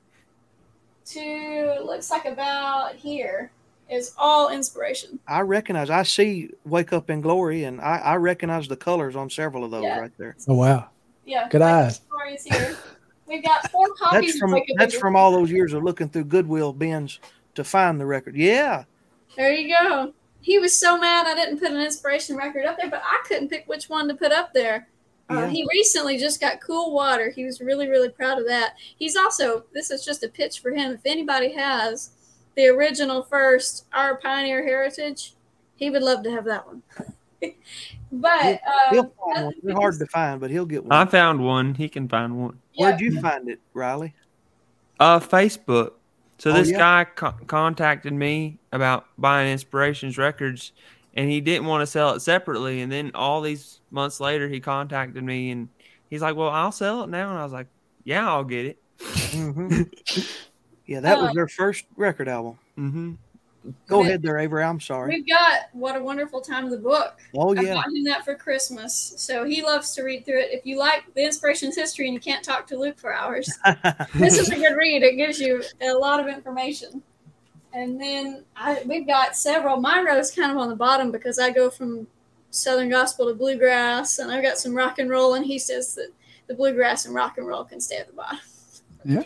to looks like about here is all inspiration. I recognize. I see "Wake Up in Glory," and I, I recognize the colors on several of those Yeah. right there. Oh wow. Yeah, Good like eyes. Stories here. We've got four copies. That's from Wake that's from all those years of looking through Goodwill bins to find the record. Yeah, There you go. He was so mad I didn't put an inspiration record up there, but I couldn't pick which one to put up there. Uh, He recently just got Cool Water. He was really, really proud of that. He's also, this is just a pitch for him. If anybody has the original first Our Pioneer Heritage, he would love to have that one. but he'll um, find one. They're hard to find, but he'll get one. I found one. He can find one. yeah, Where'd you find it, Riley? Uh, Facebook. So Oh, this yeah. guy co- contacted me about buying Inspirations records, and he didn't want to sell it separately. And then all these months later, he contacted me, and he's like, "Well, I'll sell it now." And I was like, "Yeah, I'll get it." hmm yeah, that was their first record album. hmm Go But- ahead there, Avery. I'm sorry. We've got What a Wonderful Time of the book. Oh yeah. I yeah, got him that for Christmas. So he loves to read through it. If you like the inspirations history and you can't talk to Luke for hours, this is a good read. It gives you a lot of information. And then I, we've got several. My row's kind of on the bottom because I go from Southern gospel to bluegrass, and I've got some rock and roll. And he says that the bluegrass and rock and roll can stay at the bottom. Yeah.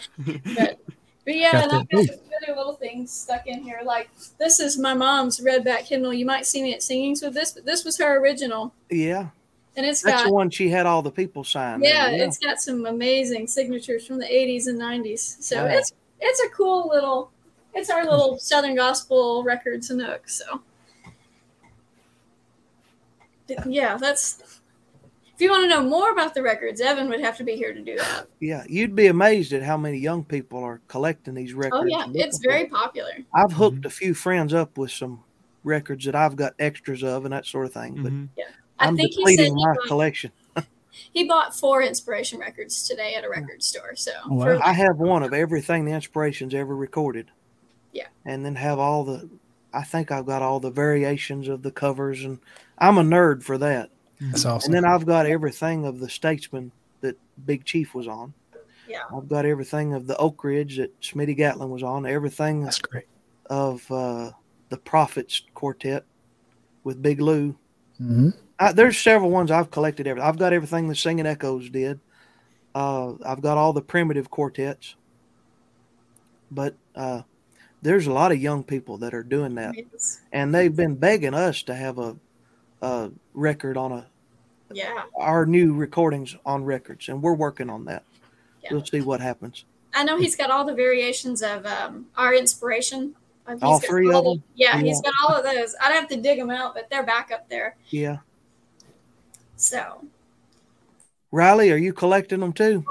But, but yeah, Got and I've got some other little things stuck in here. Like this is my mom's redback hymnal. You might see me at singings with this, but this was her original, yeah. and it's That's got the one she had all the people sign. yeah, it's got some amazing signatures from the 80s and 90s. So Wow. it's it's a cool little it's our little Southern Gospel Records nook. So, yeah, that's. If you want to know more about the records, Evan would have to be here to do that. Yeah, you'd be amazed at how many young people are collecting these records. Oh yeah, it's looking for very popular. I've hooked a few friends up with some records that I've got extras of and that sort of thing. But Mhm. I I'm think he said depleting he my bought, collection. he bought four inspiration records today at a record store. So Oh, wow. for- I have one of everything the Inspirations ever recorded. Yeah. And then have all the, I think I've got all the variations of the covers, and I'm a nerd for that. That's awesome. And then I've got everything of the Statesmen that Big Chief was on. yeah, I've got everything of the Oak Ridge that Smitty Gatlin was on. Everything That's great. of uh, the Prophets Quartet with Big Lou. hmm I, there's several ones I've collected. Every I've got everything the Singing Echoes did. Uh, I've got all the primitive quartets. But uh, there's a lot of young people that are doing that, it's- and they've been begging us to have a, a record on a yeah. our new recordings on records, and we're working on that. Yeah. We'll see what happens. I know he's got all the variations of um, our inspiration. Uh, he's All three all of the- them? Yeah, Yeah. he's got all of those. I'd have to dig them out, but they're back up there. Yeah, So Riley, are you collecting them too?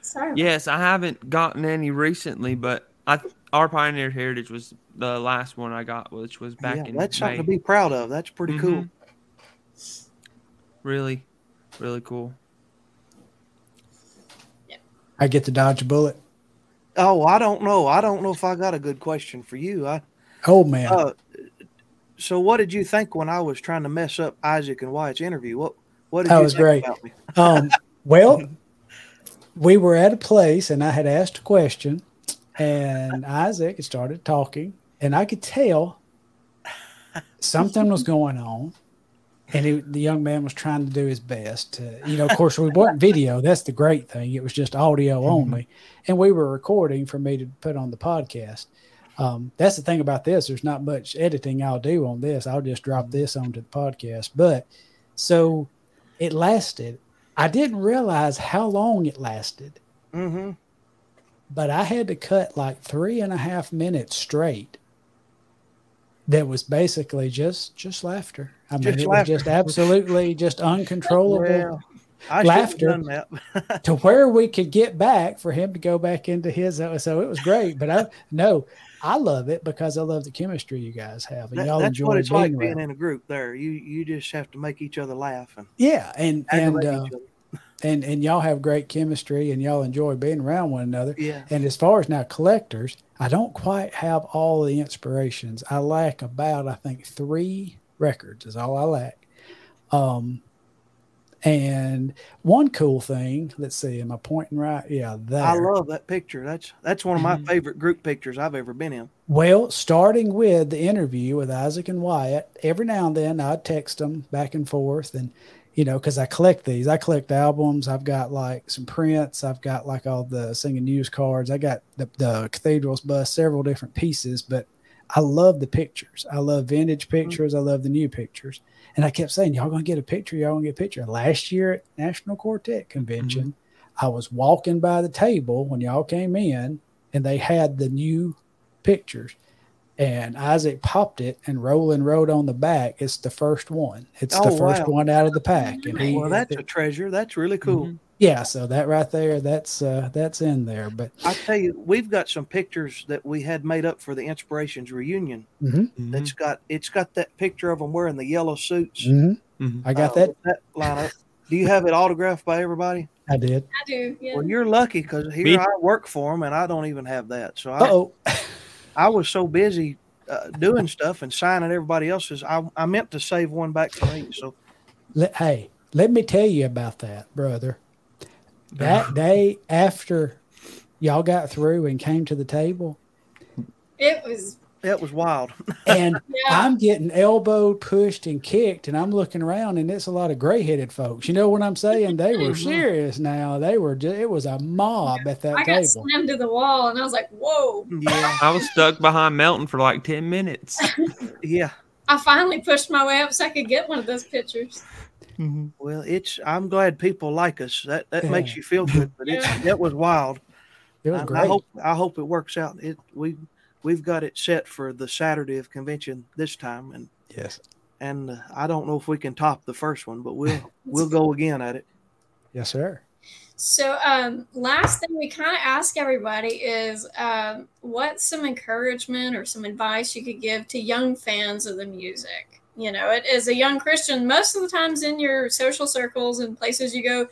sorry. Yes, I haven't gotten any recently, but I our Pioneer Heritage was the last one I got, which was back yeah, in that's May. something to be proud of. That's pretty cool. Really, really cool. I get to dodge a bullet. Oh, I don't know. I don't know if I got a good question for you. I Oh man, Uh, so what did you think when I was trying to mess up Isaac and Wyatt's interview? What what did That you was think great. about me? um, well, we were at a place and I had asked a question, and Isaac had started talking, and I could tell something was going on. And he, the young man was trying to do his best. To, you know, of course, we weren't video. That's the great thing. It was just audio only. And we were recording for me to put on the podcast. Um, that's the thing about this. There's not much editing I'll do on this. I'll just drop this onto the podcast. But so it lasted. I didn't realize how long it lasted, Mm-hmm. but I had to cut like three and a half minutes straight. That was basically just just laughter. I mean, Just it laughter. was just absolutely just uncontrollable Well, Laughter. should have done that. to where we could get back for him to go back into his. So it was great. But I no, I love it because I love the chemistry you guys have, and That- y'all that's enjoy what it's being like around. being in a group. There, you you just have to make each other laugh and Yeah, and and uh. And and y'all have great chemistry, and y'all enjoy being around one another. Yeah, And as far as now collectors, I don't quite have all the inspirations. I lack about I think three records is all I lack. Um, and one cool thing, let's see, am I pointing right? Yeah, there. I love that picture. That's that's one of my Mhm. favorite group pictures I've ever been in. Well, starting with the interview with Isaac and Wyatt, every now and then I'd text them back and forth, and you know, because I collect these, I collect albums. I've got like some prints. I've got like all the singing news cards. I got the, the cathedrals bust, several different pieces, but I love the pictures. I love vintage mm-hmm. pictures. I love the new pictures. And I kept saying, y'all gonna get a picture. Y'all gonna get a picture. Last year at National Quartet Convention, mm-hmm. I was walking by the table when y'all came in, and they had the new pictures. And Isaac popped it, and Roland wrote on the back, "It's the first one. It's the Oh, first wow. one out of the pack." And he, Well, that's a treasure. That's really cool. Mhm. yeah. So that right there, that's uh, that's in there. But I tell you, we've got some pictures that we had made up for the Inspirations reunion. mhm, Mhm. That's got it's got that picture of them wearing the yellow suits. mhm. Mhm. I got uh, that. that lineup. Do you have it autographed by everybody? I did. I do. Yeah. Well, you're lucky because here Me- I work for them and I don't even have that. So I, Oh, I was so busy uh, doing stuff and signing everybody else's. I, I meant to save one back for me. So let, hey, let me tell you about that, brother. That day after y'all got through and came to the table, it was. That was wild. and Yeah. I'm getting elbowed, pushed, and kicked, and I'm looking around, and it's a lot of gray-headed folks. You know what I'm saying? They were Mhm. serious now. They were. Just, it was a mob at that I got slammed to the wall, and I was like, "Whoa!" Yeah, I was stuck behind Melton for like ten minutes. yeah. I finally pushed my way up so I could get one of those pictures. Well, it's. I'm glad people like us. That that makes you feel good. But it's Yeah. that was wild. It was I, great. I hope I hope it works out. It we we've got it set for the Saturday of convention this time, and Yes. and uh, I don't know if we can top the first one, but we'll we'll go again at it. Yes, sir. So, um, last thing we kind of ask everybody is um, what's some encouragement or some advice you could give to young fans of the music? You know, it, as a young Christian, most of the times in your social circles and places you go,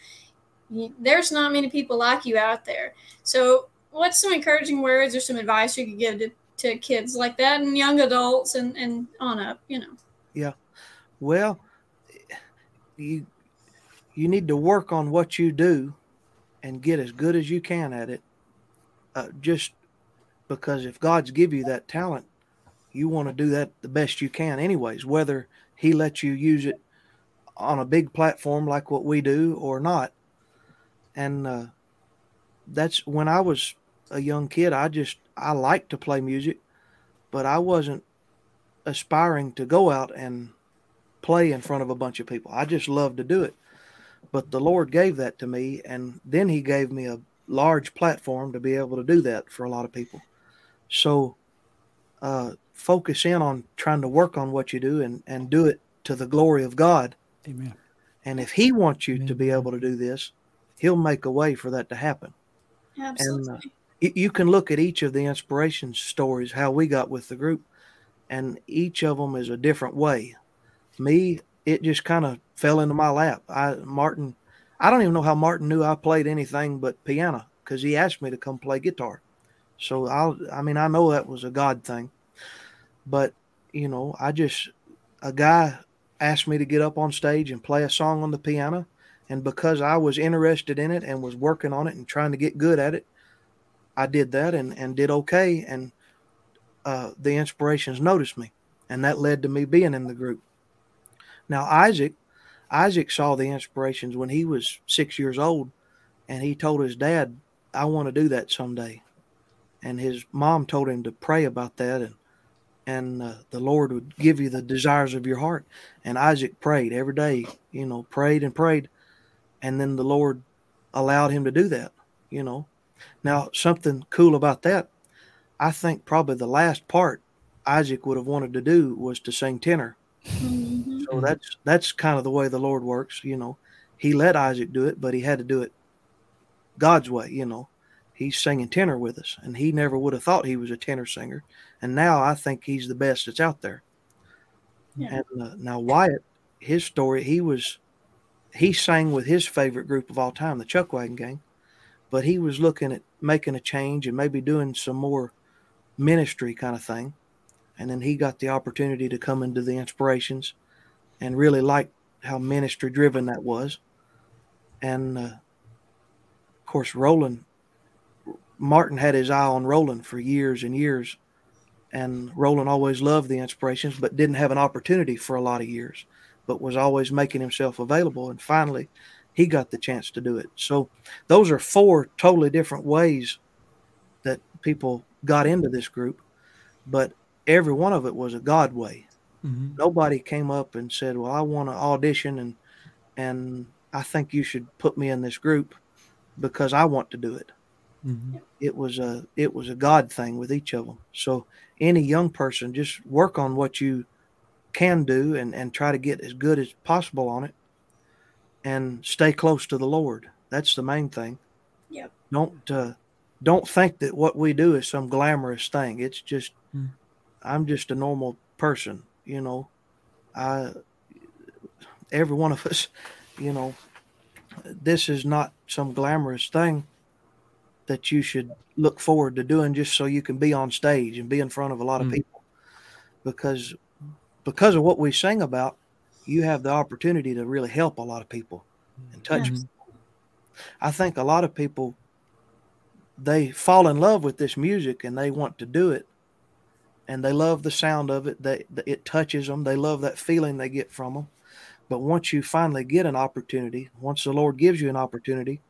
you, there's not many people like you out there. So, what's some encouraging words or some advice you could give to, to kids like that and young adults and, and on up, you know? Yeah. Well, you you need to work on what you do and get as good as you can at it. Uh, just because if God's give you that talent, you want to do that the best you can, anyways. Whether He lets you use it on a big platform like what we do or not. And uh, that's when I was a young kid. I just I like to play music, but I wasn't aspiring to go out and play in front of a bunch of people. I just loved to do it. But the Lord gave that to me, and then He gave me a large platform to be able to do that for a lot of people. So uh, focus in on trying to work on what you do and, and do it to the glory of God. Amen. And if He wants you to be able to do this, He'll make a way for that to happen. Absolutely. You- You can look at each of the inspiration stories, how we got with the group, and each of them is a different way. Me, it just kind of fell into my lap. I Martin, I don't even know how Martin knew I played anything but piano because he asked me to come play guitar. So I'll, I mean, I know that was a God thing, but you know, I just a guy asked me to get up on stage and play a song on the piano, and because I was interested in it and was working on it and trying to get good at it, I did that and and did okay, and uh, the inspirations noticed me, and that led to me being in the group. Now Isaac, Isaac saw the inspirations when he was six years old, and he told his dad, "I want to do that someday," and his mom told him to pray about that, and and uh, the Lord would give you the desires of your heart. And Isaac prayed every day, you know, prayed and prayed, and then the Lord allowed him to do that, you know. Now something cool about that, I think probably the last part Isaac would have wanted to do was to sing tenor. Mhm. So that's that's kind of the way the Lord works, you know. He let Isaac do it, but he had to do it God's way, you know. He's singing tenor with us, and he never would have thought he was a tenor singer. And now I think he's the best that's out there. Yeah. And uh, now Wyatt, his story, he was he sang with his favorite group of all time, the Chuckwagon Gang, but he was looking at making a change and maybe doing some more ministry kind of thing. And then he got the opportunity to come into the inspirations and really liked how ministry driven that was. And uh, of course, Roland, Martin had his eye on Roland for years and years. And Roland always loved the inspirations, but didn't have an opportunity for a lot of years, but was always making himself available. And finally, he got the chance to do it. So, those are four totally different ways that people got into this group, but every one of it was a God way Mhm. nobody came up and said, "Well, I want to audition and and I think you should put me in this group because I want to do it." Mhm. It was a it was a God thing with each of them. So any young person just work on what you can do and and try to get as good as possible on it and stay close to the Lord. That's the main thing. Yep. Don't uh, don't think that what we do is some glamorous thing. It's just Hmm. I'm just a normal person, you know. I every one of us, you know, this is not some glamorous thing that you should look forward to doing just so you can be on stage and be in front of a lot of Hmm. people. Because because of what we sing about, you have the opportunity to really help a lot of people and touch Yeah. people. I think a lot of people they fall in love with this music and they want to do it. And they love the sound of it. They it touches them. They love that feeling they get from them but once you finally get an opportunity once the lord gives you an opportunity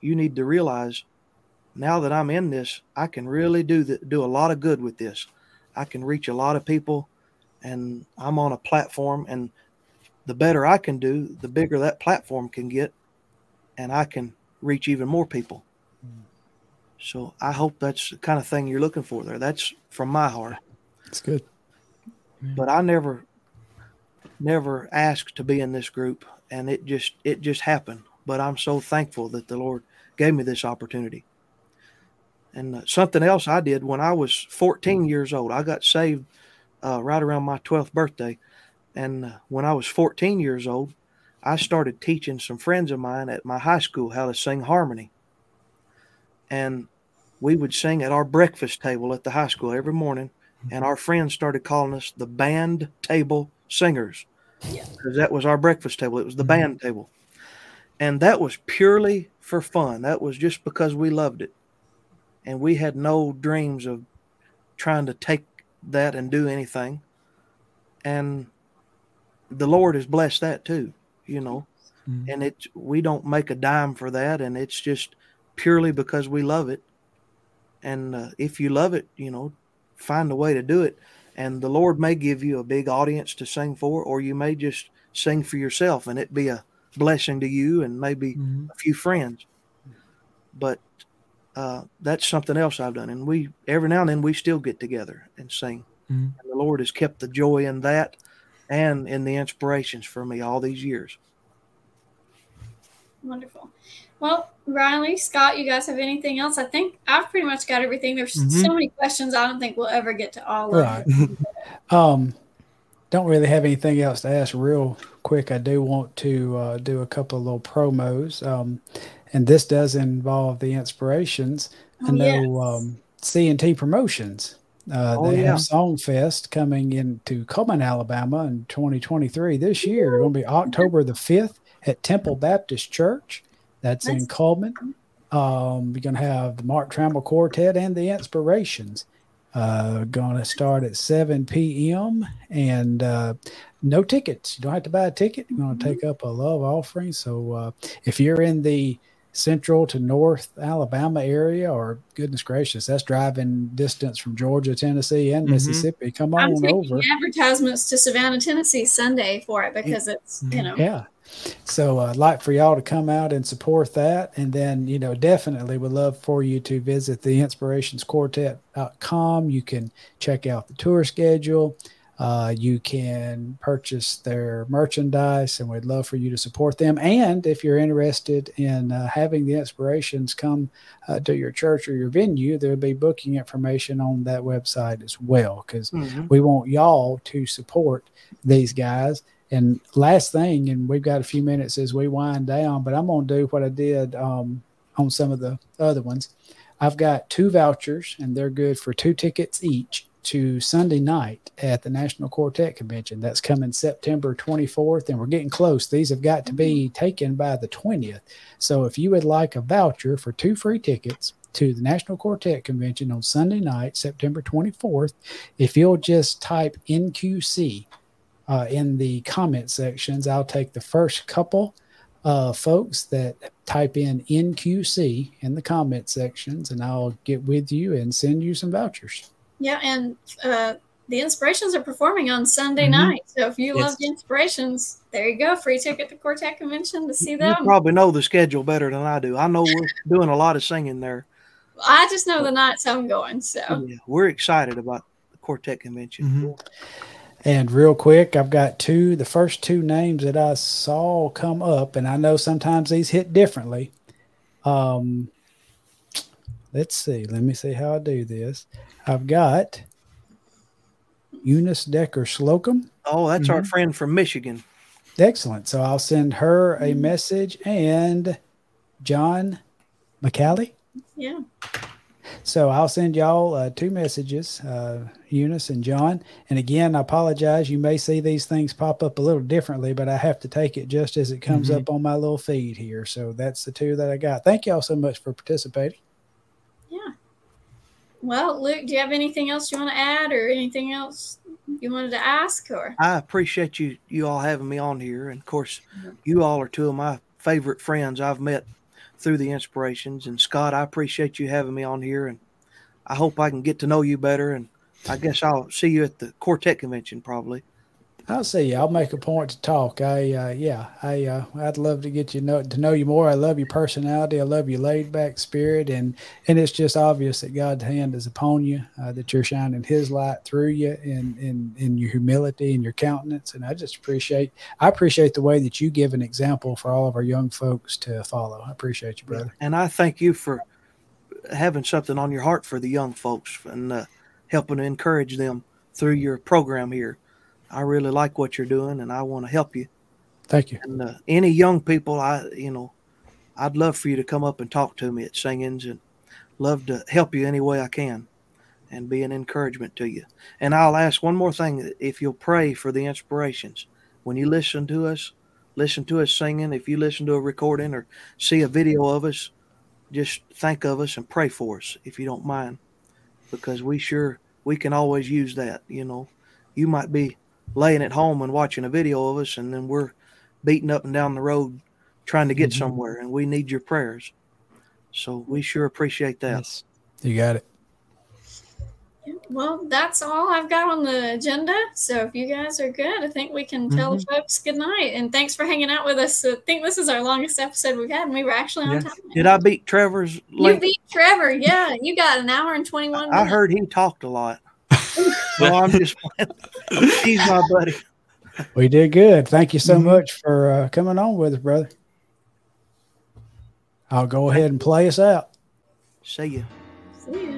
you need to realize now that i'm in this i can really do the, do a lot of good with this. I can reach a lot of people and i'm on a platform and the better i can do the bigger that platform can get and i can reach even more people So I hope that's the kind of thing you're looking for there. That's from my heart. It's good. But I never never asked to be in this group and it just it just happened. But I'm so thankful that the Lord gave me this opportunity. And uh, something else I did when I was 14 years old, I got saved uh, right around my 12th birthday. And uh, when I was 14 years old, I started teaching some friends of mine at my high school how to sing harmony. And we would sing at our breakfast table at the high school every morning. And our friends started calling us the band table singers because that was our breakfast table. It was the Mhm. band table. And that was purely for fun. That was just because we loved it. And we had no dreams of trying to take that and do anything. And the Lord has blessed that too, you know. Mhm. And it's we don't make a dime for that and it's just purely because we love it. And uh, if you love it, you know, find a way to do it. And the Lord may give you a big audience to sing for, or you may just sing for yourself and it be a blessing to you and maybe Mhm. a few friends. But uh, that's something else I've done. And we, every now and then, we still get together and sing. Mhm. And the Lord has kept the joy in that and in the inspirations for me all these years. Wonderful. Well, Riley, Scott, you guys have anything else? I think I've pretty much got everything. There's Mhm. so many questions. I don't think we'll ever get to all of Right. them. Um, don't really have anything else to ask. Real quick, I do want to uh, do a couple of little promos, um, and this does involve the inspirations. I Oh, know yes. um, C and T Promotions. Uh, Oh, they yeah. have Songfest coming into Cullman, Alabama, in 2023. This year, it's going to be October the 5th at Temple Baptist Church. That's in. Cullman. Um, you're going to have the Mark Trammell Quartet and the Inspirations. Uh, going to start at 7 p.m. and uh, no tickets. You don't have to buy a ticket. You're going to take up a love offering. So uh, if you're in the central to north Alabama area, or goodness gracious, that's driving distance from Georgia, Tennessee, and Mhm. Mississippi. Come I'm on taking over. advertisements to Savannah, Tennessee Sunday for it because it's, you know, Yeah. So uh, I'd like for y'all to come out and support that. And then, you know, definitely would love for you to visit the inspirationsquartet.com. You can check out the tour schedule. Uh, you can purchase their merchandise, and we'd love for you to support them. And if you're interested in uh, having the inspirations come uh, to your church or your venue, there'll be booking information on that website as well. Because we want y'all to support these guys. And last thing, and we've got a few minutes as we wind down, but I'm going to do what I did um, on some of the other ones. I've got two vouchers, and they're good for two tickets each to Sunday night at the National Quartet Convention. That's coming September 24th, and we're getting close. These have got to be taken by the 20th. So if you would like a voucher for two free tickets to the National Quartet Convention on Sunday night, September 24th, if you'll just type NQC uh, in the comment sections. I'll take the first couple uh, folks that type in NQC in the comment sections, and I'll get with you and send you some vouchers. Yeah. And uh, the inspirations are performing on Sunday Mhm. night. So if you Yes. love the inspirations, there you go. Free ticket to Quartet Convention to see You them. probably know the schedule better than I do. I know we're doing a lot of singing there. I just know the nights I'm going. So Yeah, we're excited about the quartet convention. Mhm. And real quick, I've got two, the first two names that I saw come up, and I know sometimes these hit differently. Um, let's see. Let me see how I do this. I've got Eunice Decker Slocum. Oh, that's our Mhm. friend from Michigan. Excellent. So I'll send her a message and John McCallie. yeah. So I'll send y'all uh, two messages, uh, Eunice and John. And again, I apologize. You may see these things pop up a little differently, but I have to take it just as it comes Mhm. up on my little feed here. So that's the two that I got. Thank y'all so much for participating. Well, Luke, do you have anything else you want to add or anything else you wanted to ask or I appreciate you you all having me on here, and of course, you all are two of my favorite friends I've met through the inspirations. And Scott, I appreciate you having me on here, and I hope I can get to know you better. And I guess I'll see you at the quartet convention probably. I'll see you. I'll make a point to talk. I uh, yeah, I uh, I'd love to get you know to know you more. I love your personality. I love your laid back spirit, and and it's just obvious that God's hand is upon you. Uh, that you're shining His light through you, in in in your humility and your countenance. And I just appreciate I appreciate the way that you give an example for all of our young folks to follow. I appreciate you, brother. And I thank you for having something on your heart for the young folks and uh, helping to encourage them through your program here I really like what you're doing, and I want to help you. Thank you. And uh, any young people, I you know, I'd love for you to come up and talk to me at singings, and love to help you any way I can, and be an encouragement to you. And I'll ask one more thing: if you'll pray for the inspirations when you listen to us, listen to us singing. If you listen to a recording or see a video of us, just think of us and pray for us if you don't mind, because we sure we can always use that. You know, you might be laying at home and watching a video of us, and then we're beating up and down the road trying to get mm-hmm. somewhere, and we need your prayers. So we sure appreciate that. Yes. You got it. Well, that's all I've got on the agenda. So if you guys are good, I think we can tell mm-hmm. folks good night. And thanks for hanging out with us. I think this is our longest episode we've had, and we were actually on yeah. time. Did I beat Trevor's? Length? You beat Trevor. Yeah, you got an hour and twenty-one. I heard he talked a lot well, I'm just He's my buddy. We did good. Thank you so mm-hmm. much for uh, coming on with us, brother. I'll go ahead and play us out. See you. See you.